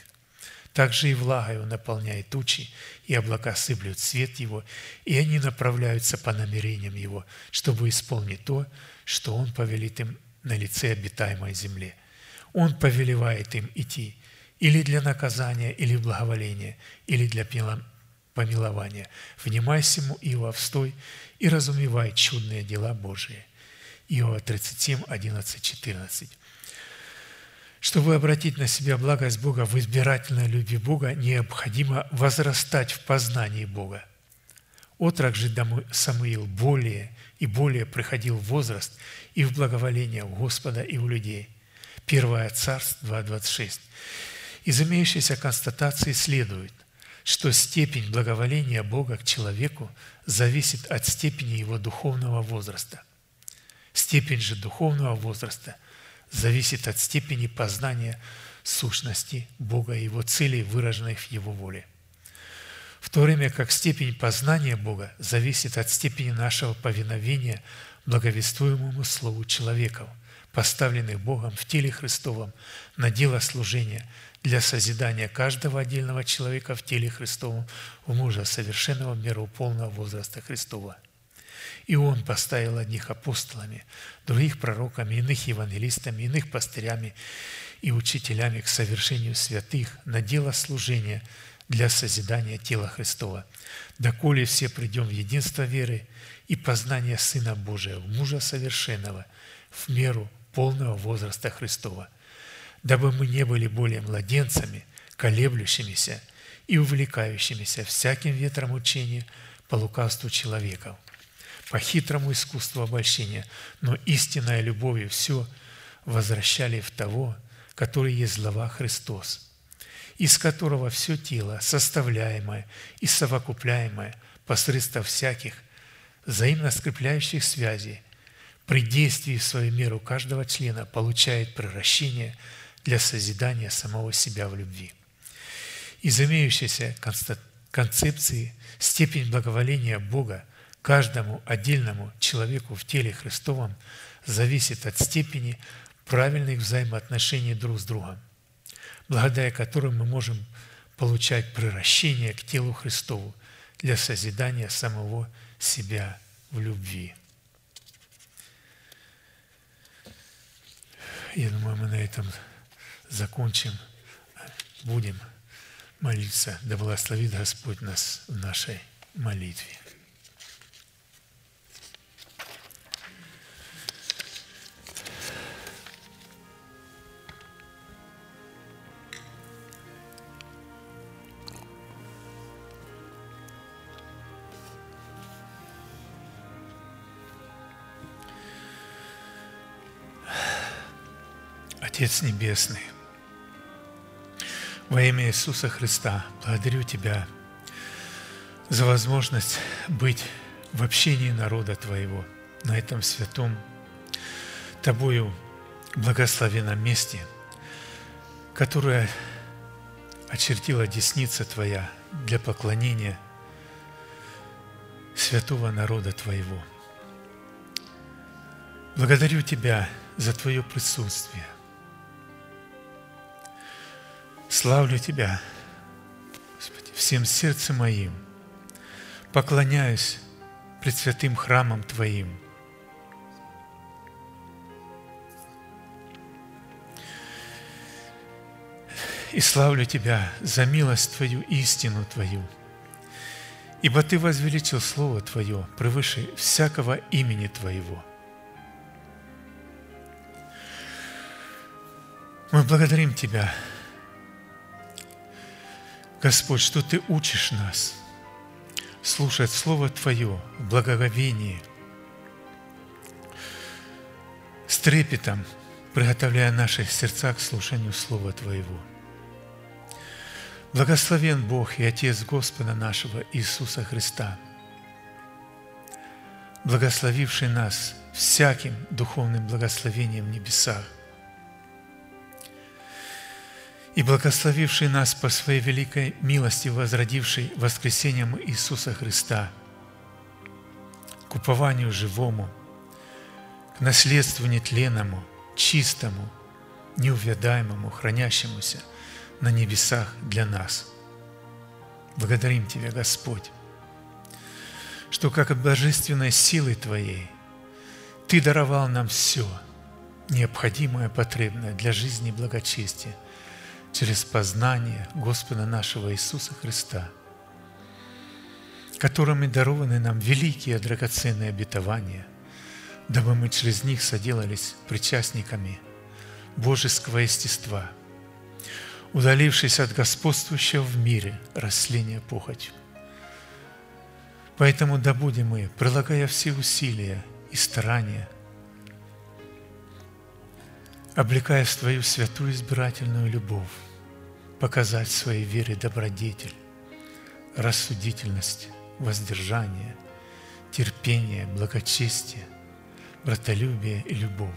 Также и влагою наполняет тучи, и облака сыплют свет его, и они направляются по намерениям его, чтобы исполнить то, что он повелит им на лице обитаемой земле. Он повелевает им идти или для наказания, или благоволения, или для помилования. Внимай всему, Иова, встой и разумевай чудные дела Божии. Иова 37, 11, 14. Чтобы обратить на себя благость Бога в избирательной любви Бога, необходимо возрастать в познании Бога. Отрок же Самуил более и более приходил в возраст и в благоволение у Господа и у людей. Первое Царств 2.26. Из имеющейся констатации следует, что степень благоволения Бога к человеку зависит от степени его духовного возраста. Степень же духовного возраста зависит от степени познания сущности Бога и Его целей, выраженных в Его воле. В то время как степень познания Бога зависит от степени нашего повиновения благовествуемому Слову человеков, поставленных Богом в теле Христовом на дело служения для созидания каждого отдельного человека в теле Христовом в мужа совершенного меру полного возраста Христова – и Он поставил одних апостолами, других пророками, иных евангелистами, иных пастырями и учителями к совершению святых на дело служения для созидания тела Христова. Доколе все придем в единство веры и познание Сына Божия, мужа совершенного, в меру полного возраста Христова, дабы мы не были более младенцами, колеблющимися и увлекающимися всяким ветром учения по лукавству человеков, по хитрому искусству обольщения, но истинная любовью все возвращали в того, который есть глава Христос, из которого все тело, составляемое и совокупляемое посредством всяких взаимно скрепляющих связей, при действии в свою меру каждого члена получает превращение для созидания самого себя в любви. Из имеющейся концепции степень благоволения Бога каждому отдельному человеку в теле Христовом зависит от степени правильных взаимоотношений друг с другом, благодаря которым мы можем получать превращение к телу Христову для созидания самого себя в любви. Я думаю, мы на этом закончим. Будем молиться. Да благословит Господь нас в нашей молитве. Отец Небесный, во имя Иисуса Христа благодарю Тебя за возможность быть в общении народа Твоего на этом святом, Тобою благословенном месте, которое очертила десница Твоя для поклонения святого народа Твоего. Благодарю Тебя за Твое присутствие, Славлю Тебя, Господи, всем сердцем моим, поклоняюсь пред святым храмом Твоим. И славлю Тебя за милость Твою, истину Твою, ибо Ты возвеличил Слово Твое превыше всякого имени Твоего. Мы благодарим Тебя – Господь, что Ты учишь нас слушать Слово Твое в благоговении, с трепетом, приготовляя наши сердца к слушанию Слова Твоего. Благословен Бог и Отец Господа нашего Иисуса Христа, благословивший нас всяким духовным благословением в небесах. И благословивший нас по своей великой милости, возродивший воскресением Иисуса Христа, к упованию живому, к наследству нетленному, чистому, неувядаемому, хранящемуся на небесах для нас. Благодарим Тебя, Господь, что как от божественной силы Твоей Ты даровал нам все, необходимое, потребное для жизни и благочестия через познание Господа нашего Иисуса Христа, которыми дарованы нам великие драгоценные обетования, дабы мы через них соделались причастниками божеского естества, удалившись от господствующего в мире растления похотью. Поэтому да будем мы, прилагая все усилия и старания, облекая в Твою святую избирательную любовь, показать своей вере добродетель, рассудительность, воздержание, терпение, благочестие, братолюбие и любовь.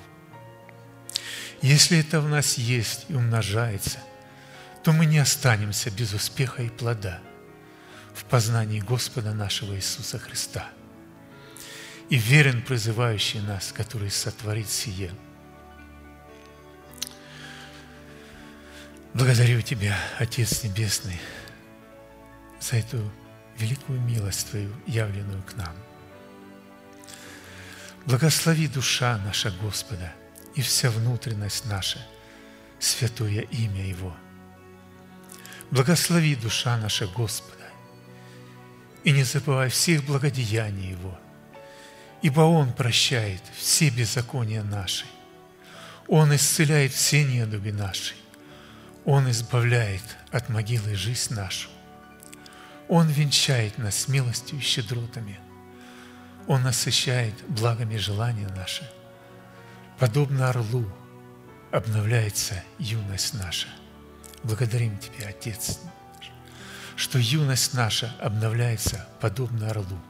Если это в нас есть и умножается, то мы не останемся без успеха и плода – в познании Господа нашего Иисуса Христа. И верен призывающий нас, который сотворит сие. Благодарю Тебя, Отец Небесный, за эту великую милость Твою, явленную к нам. Благослови душа наша Господа и вся внутренность наша, святое имя Его. Благослови душа наша Господа и не забывай всех благодеяний Его, ибо Он прощает все беззакония наши. Он исцеляет все недуги наши. Он избавляет от могилы жизнь нашу. Он венчает нас милостью и щедротами. Он насыщает благами желания наши. Подобно орлу обновляется юность наша. Благодарим Тебя, Отец, что юность наша обновляется подобно орлу,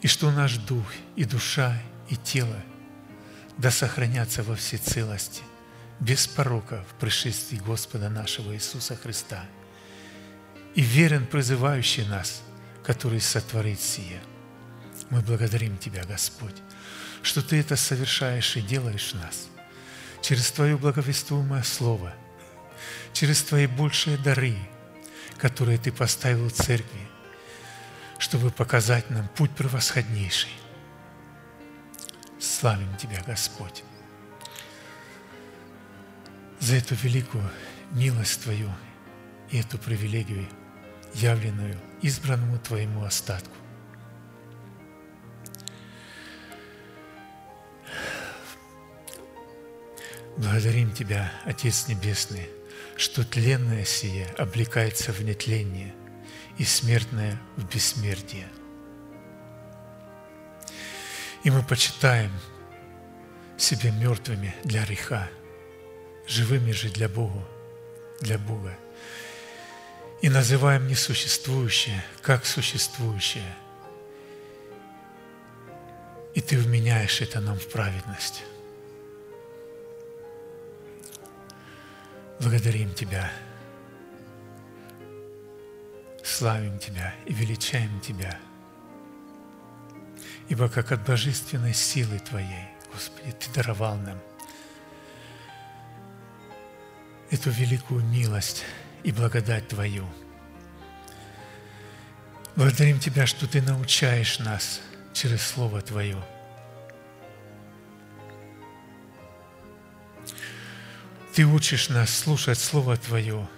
и что наш дух и душа и тело да сохранятся во всецелости, без порока в пришествии Господа нашего Иисуса Христа. И верен призывающий нас, который сотворит сие. Мы благодарим Тебя, Господь, что Ты это совершаешь и делаешь в нас через Твое благовествуемое Слово, через Твои большие дары – которые Ты поставил в церкви, чтобы показать нам путь превосходнейший. Славим Тебя, Господь, за эту великую милость Твою и эту привилегию, явленную избранному Твоему остатку. Благодарим Тебя, Отец Небесный, что тленное сие облекается в нетление и смертное в бессмертие. И мы почитаем себя мертвыми для греха, живыми же для Бога, для Бога. И называем несуществующее, как существующее. И Ты вменяешь это нам в праведность. Благодарим Тебя, славим Тебя и величаем Тебя. Ибо как от божественной силы Твоей, Господи, Ты даровал нам эту великую милость и благодать Твою. Благодарим Тебя, что Ты научаешь нас через Слово Твое – Ты учишь нас слушать Слово Твое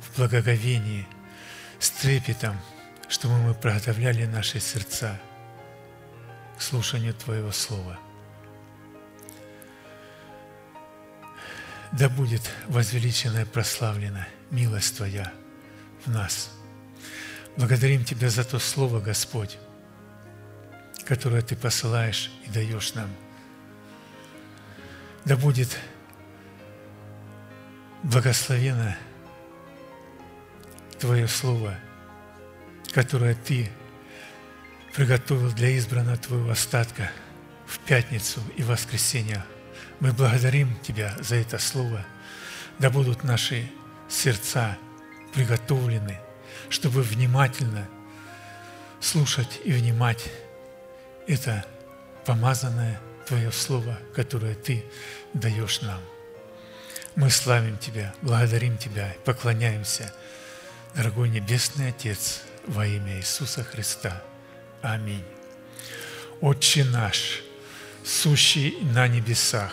в благоговении, с трепетом, чтобы мы приготовляли наши сердца к слушанию Твоего Слова. Да будет возвеличена и прославлена милость Твоя в нас. Благодарим Тебя за то Слово, Господь, которое Ты посылаешь и даешь нам. Да будет благословено Твое Слово, которое Ты приготовил для избранного Твоего остатка в пятницу и воскресенье. Мы благодарим Тебя за это слово. Да будут наши сердца приготовлены, чтобы внимательно слушать и внимать это помазанное Твое Слово, которое Ты даешь нам. Мы славим Тебя, благодарим Тебя, поклоняемся, дорогой Небесный Отец, во имя Иисуса Христа. Аминь. Отче наш, сущий на небесах,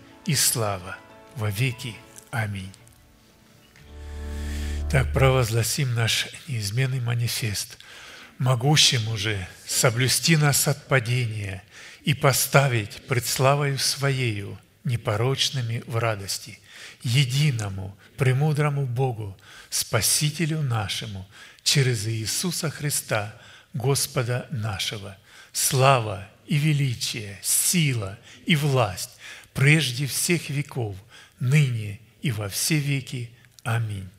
и слава во веки. Аминь. Так провозгласим наш неизменный манифест, могущим уже соблюсти нас от падения и поставить пред славою Своею непорочными в радости, единому, премудрому Богу, Спасителю нашему, через Иисуса Христа, Господа нашего, слава и величие, сила и власть прежде всех веков, ныне и во все веки. Аминь.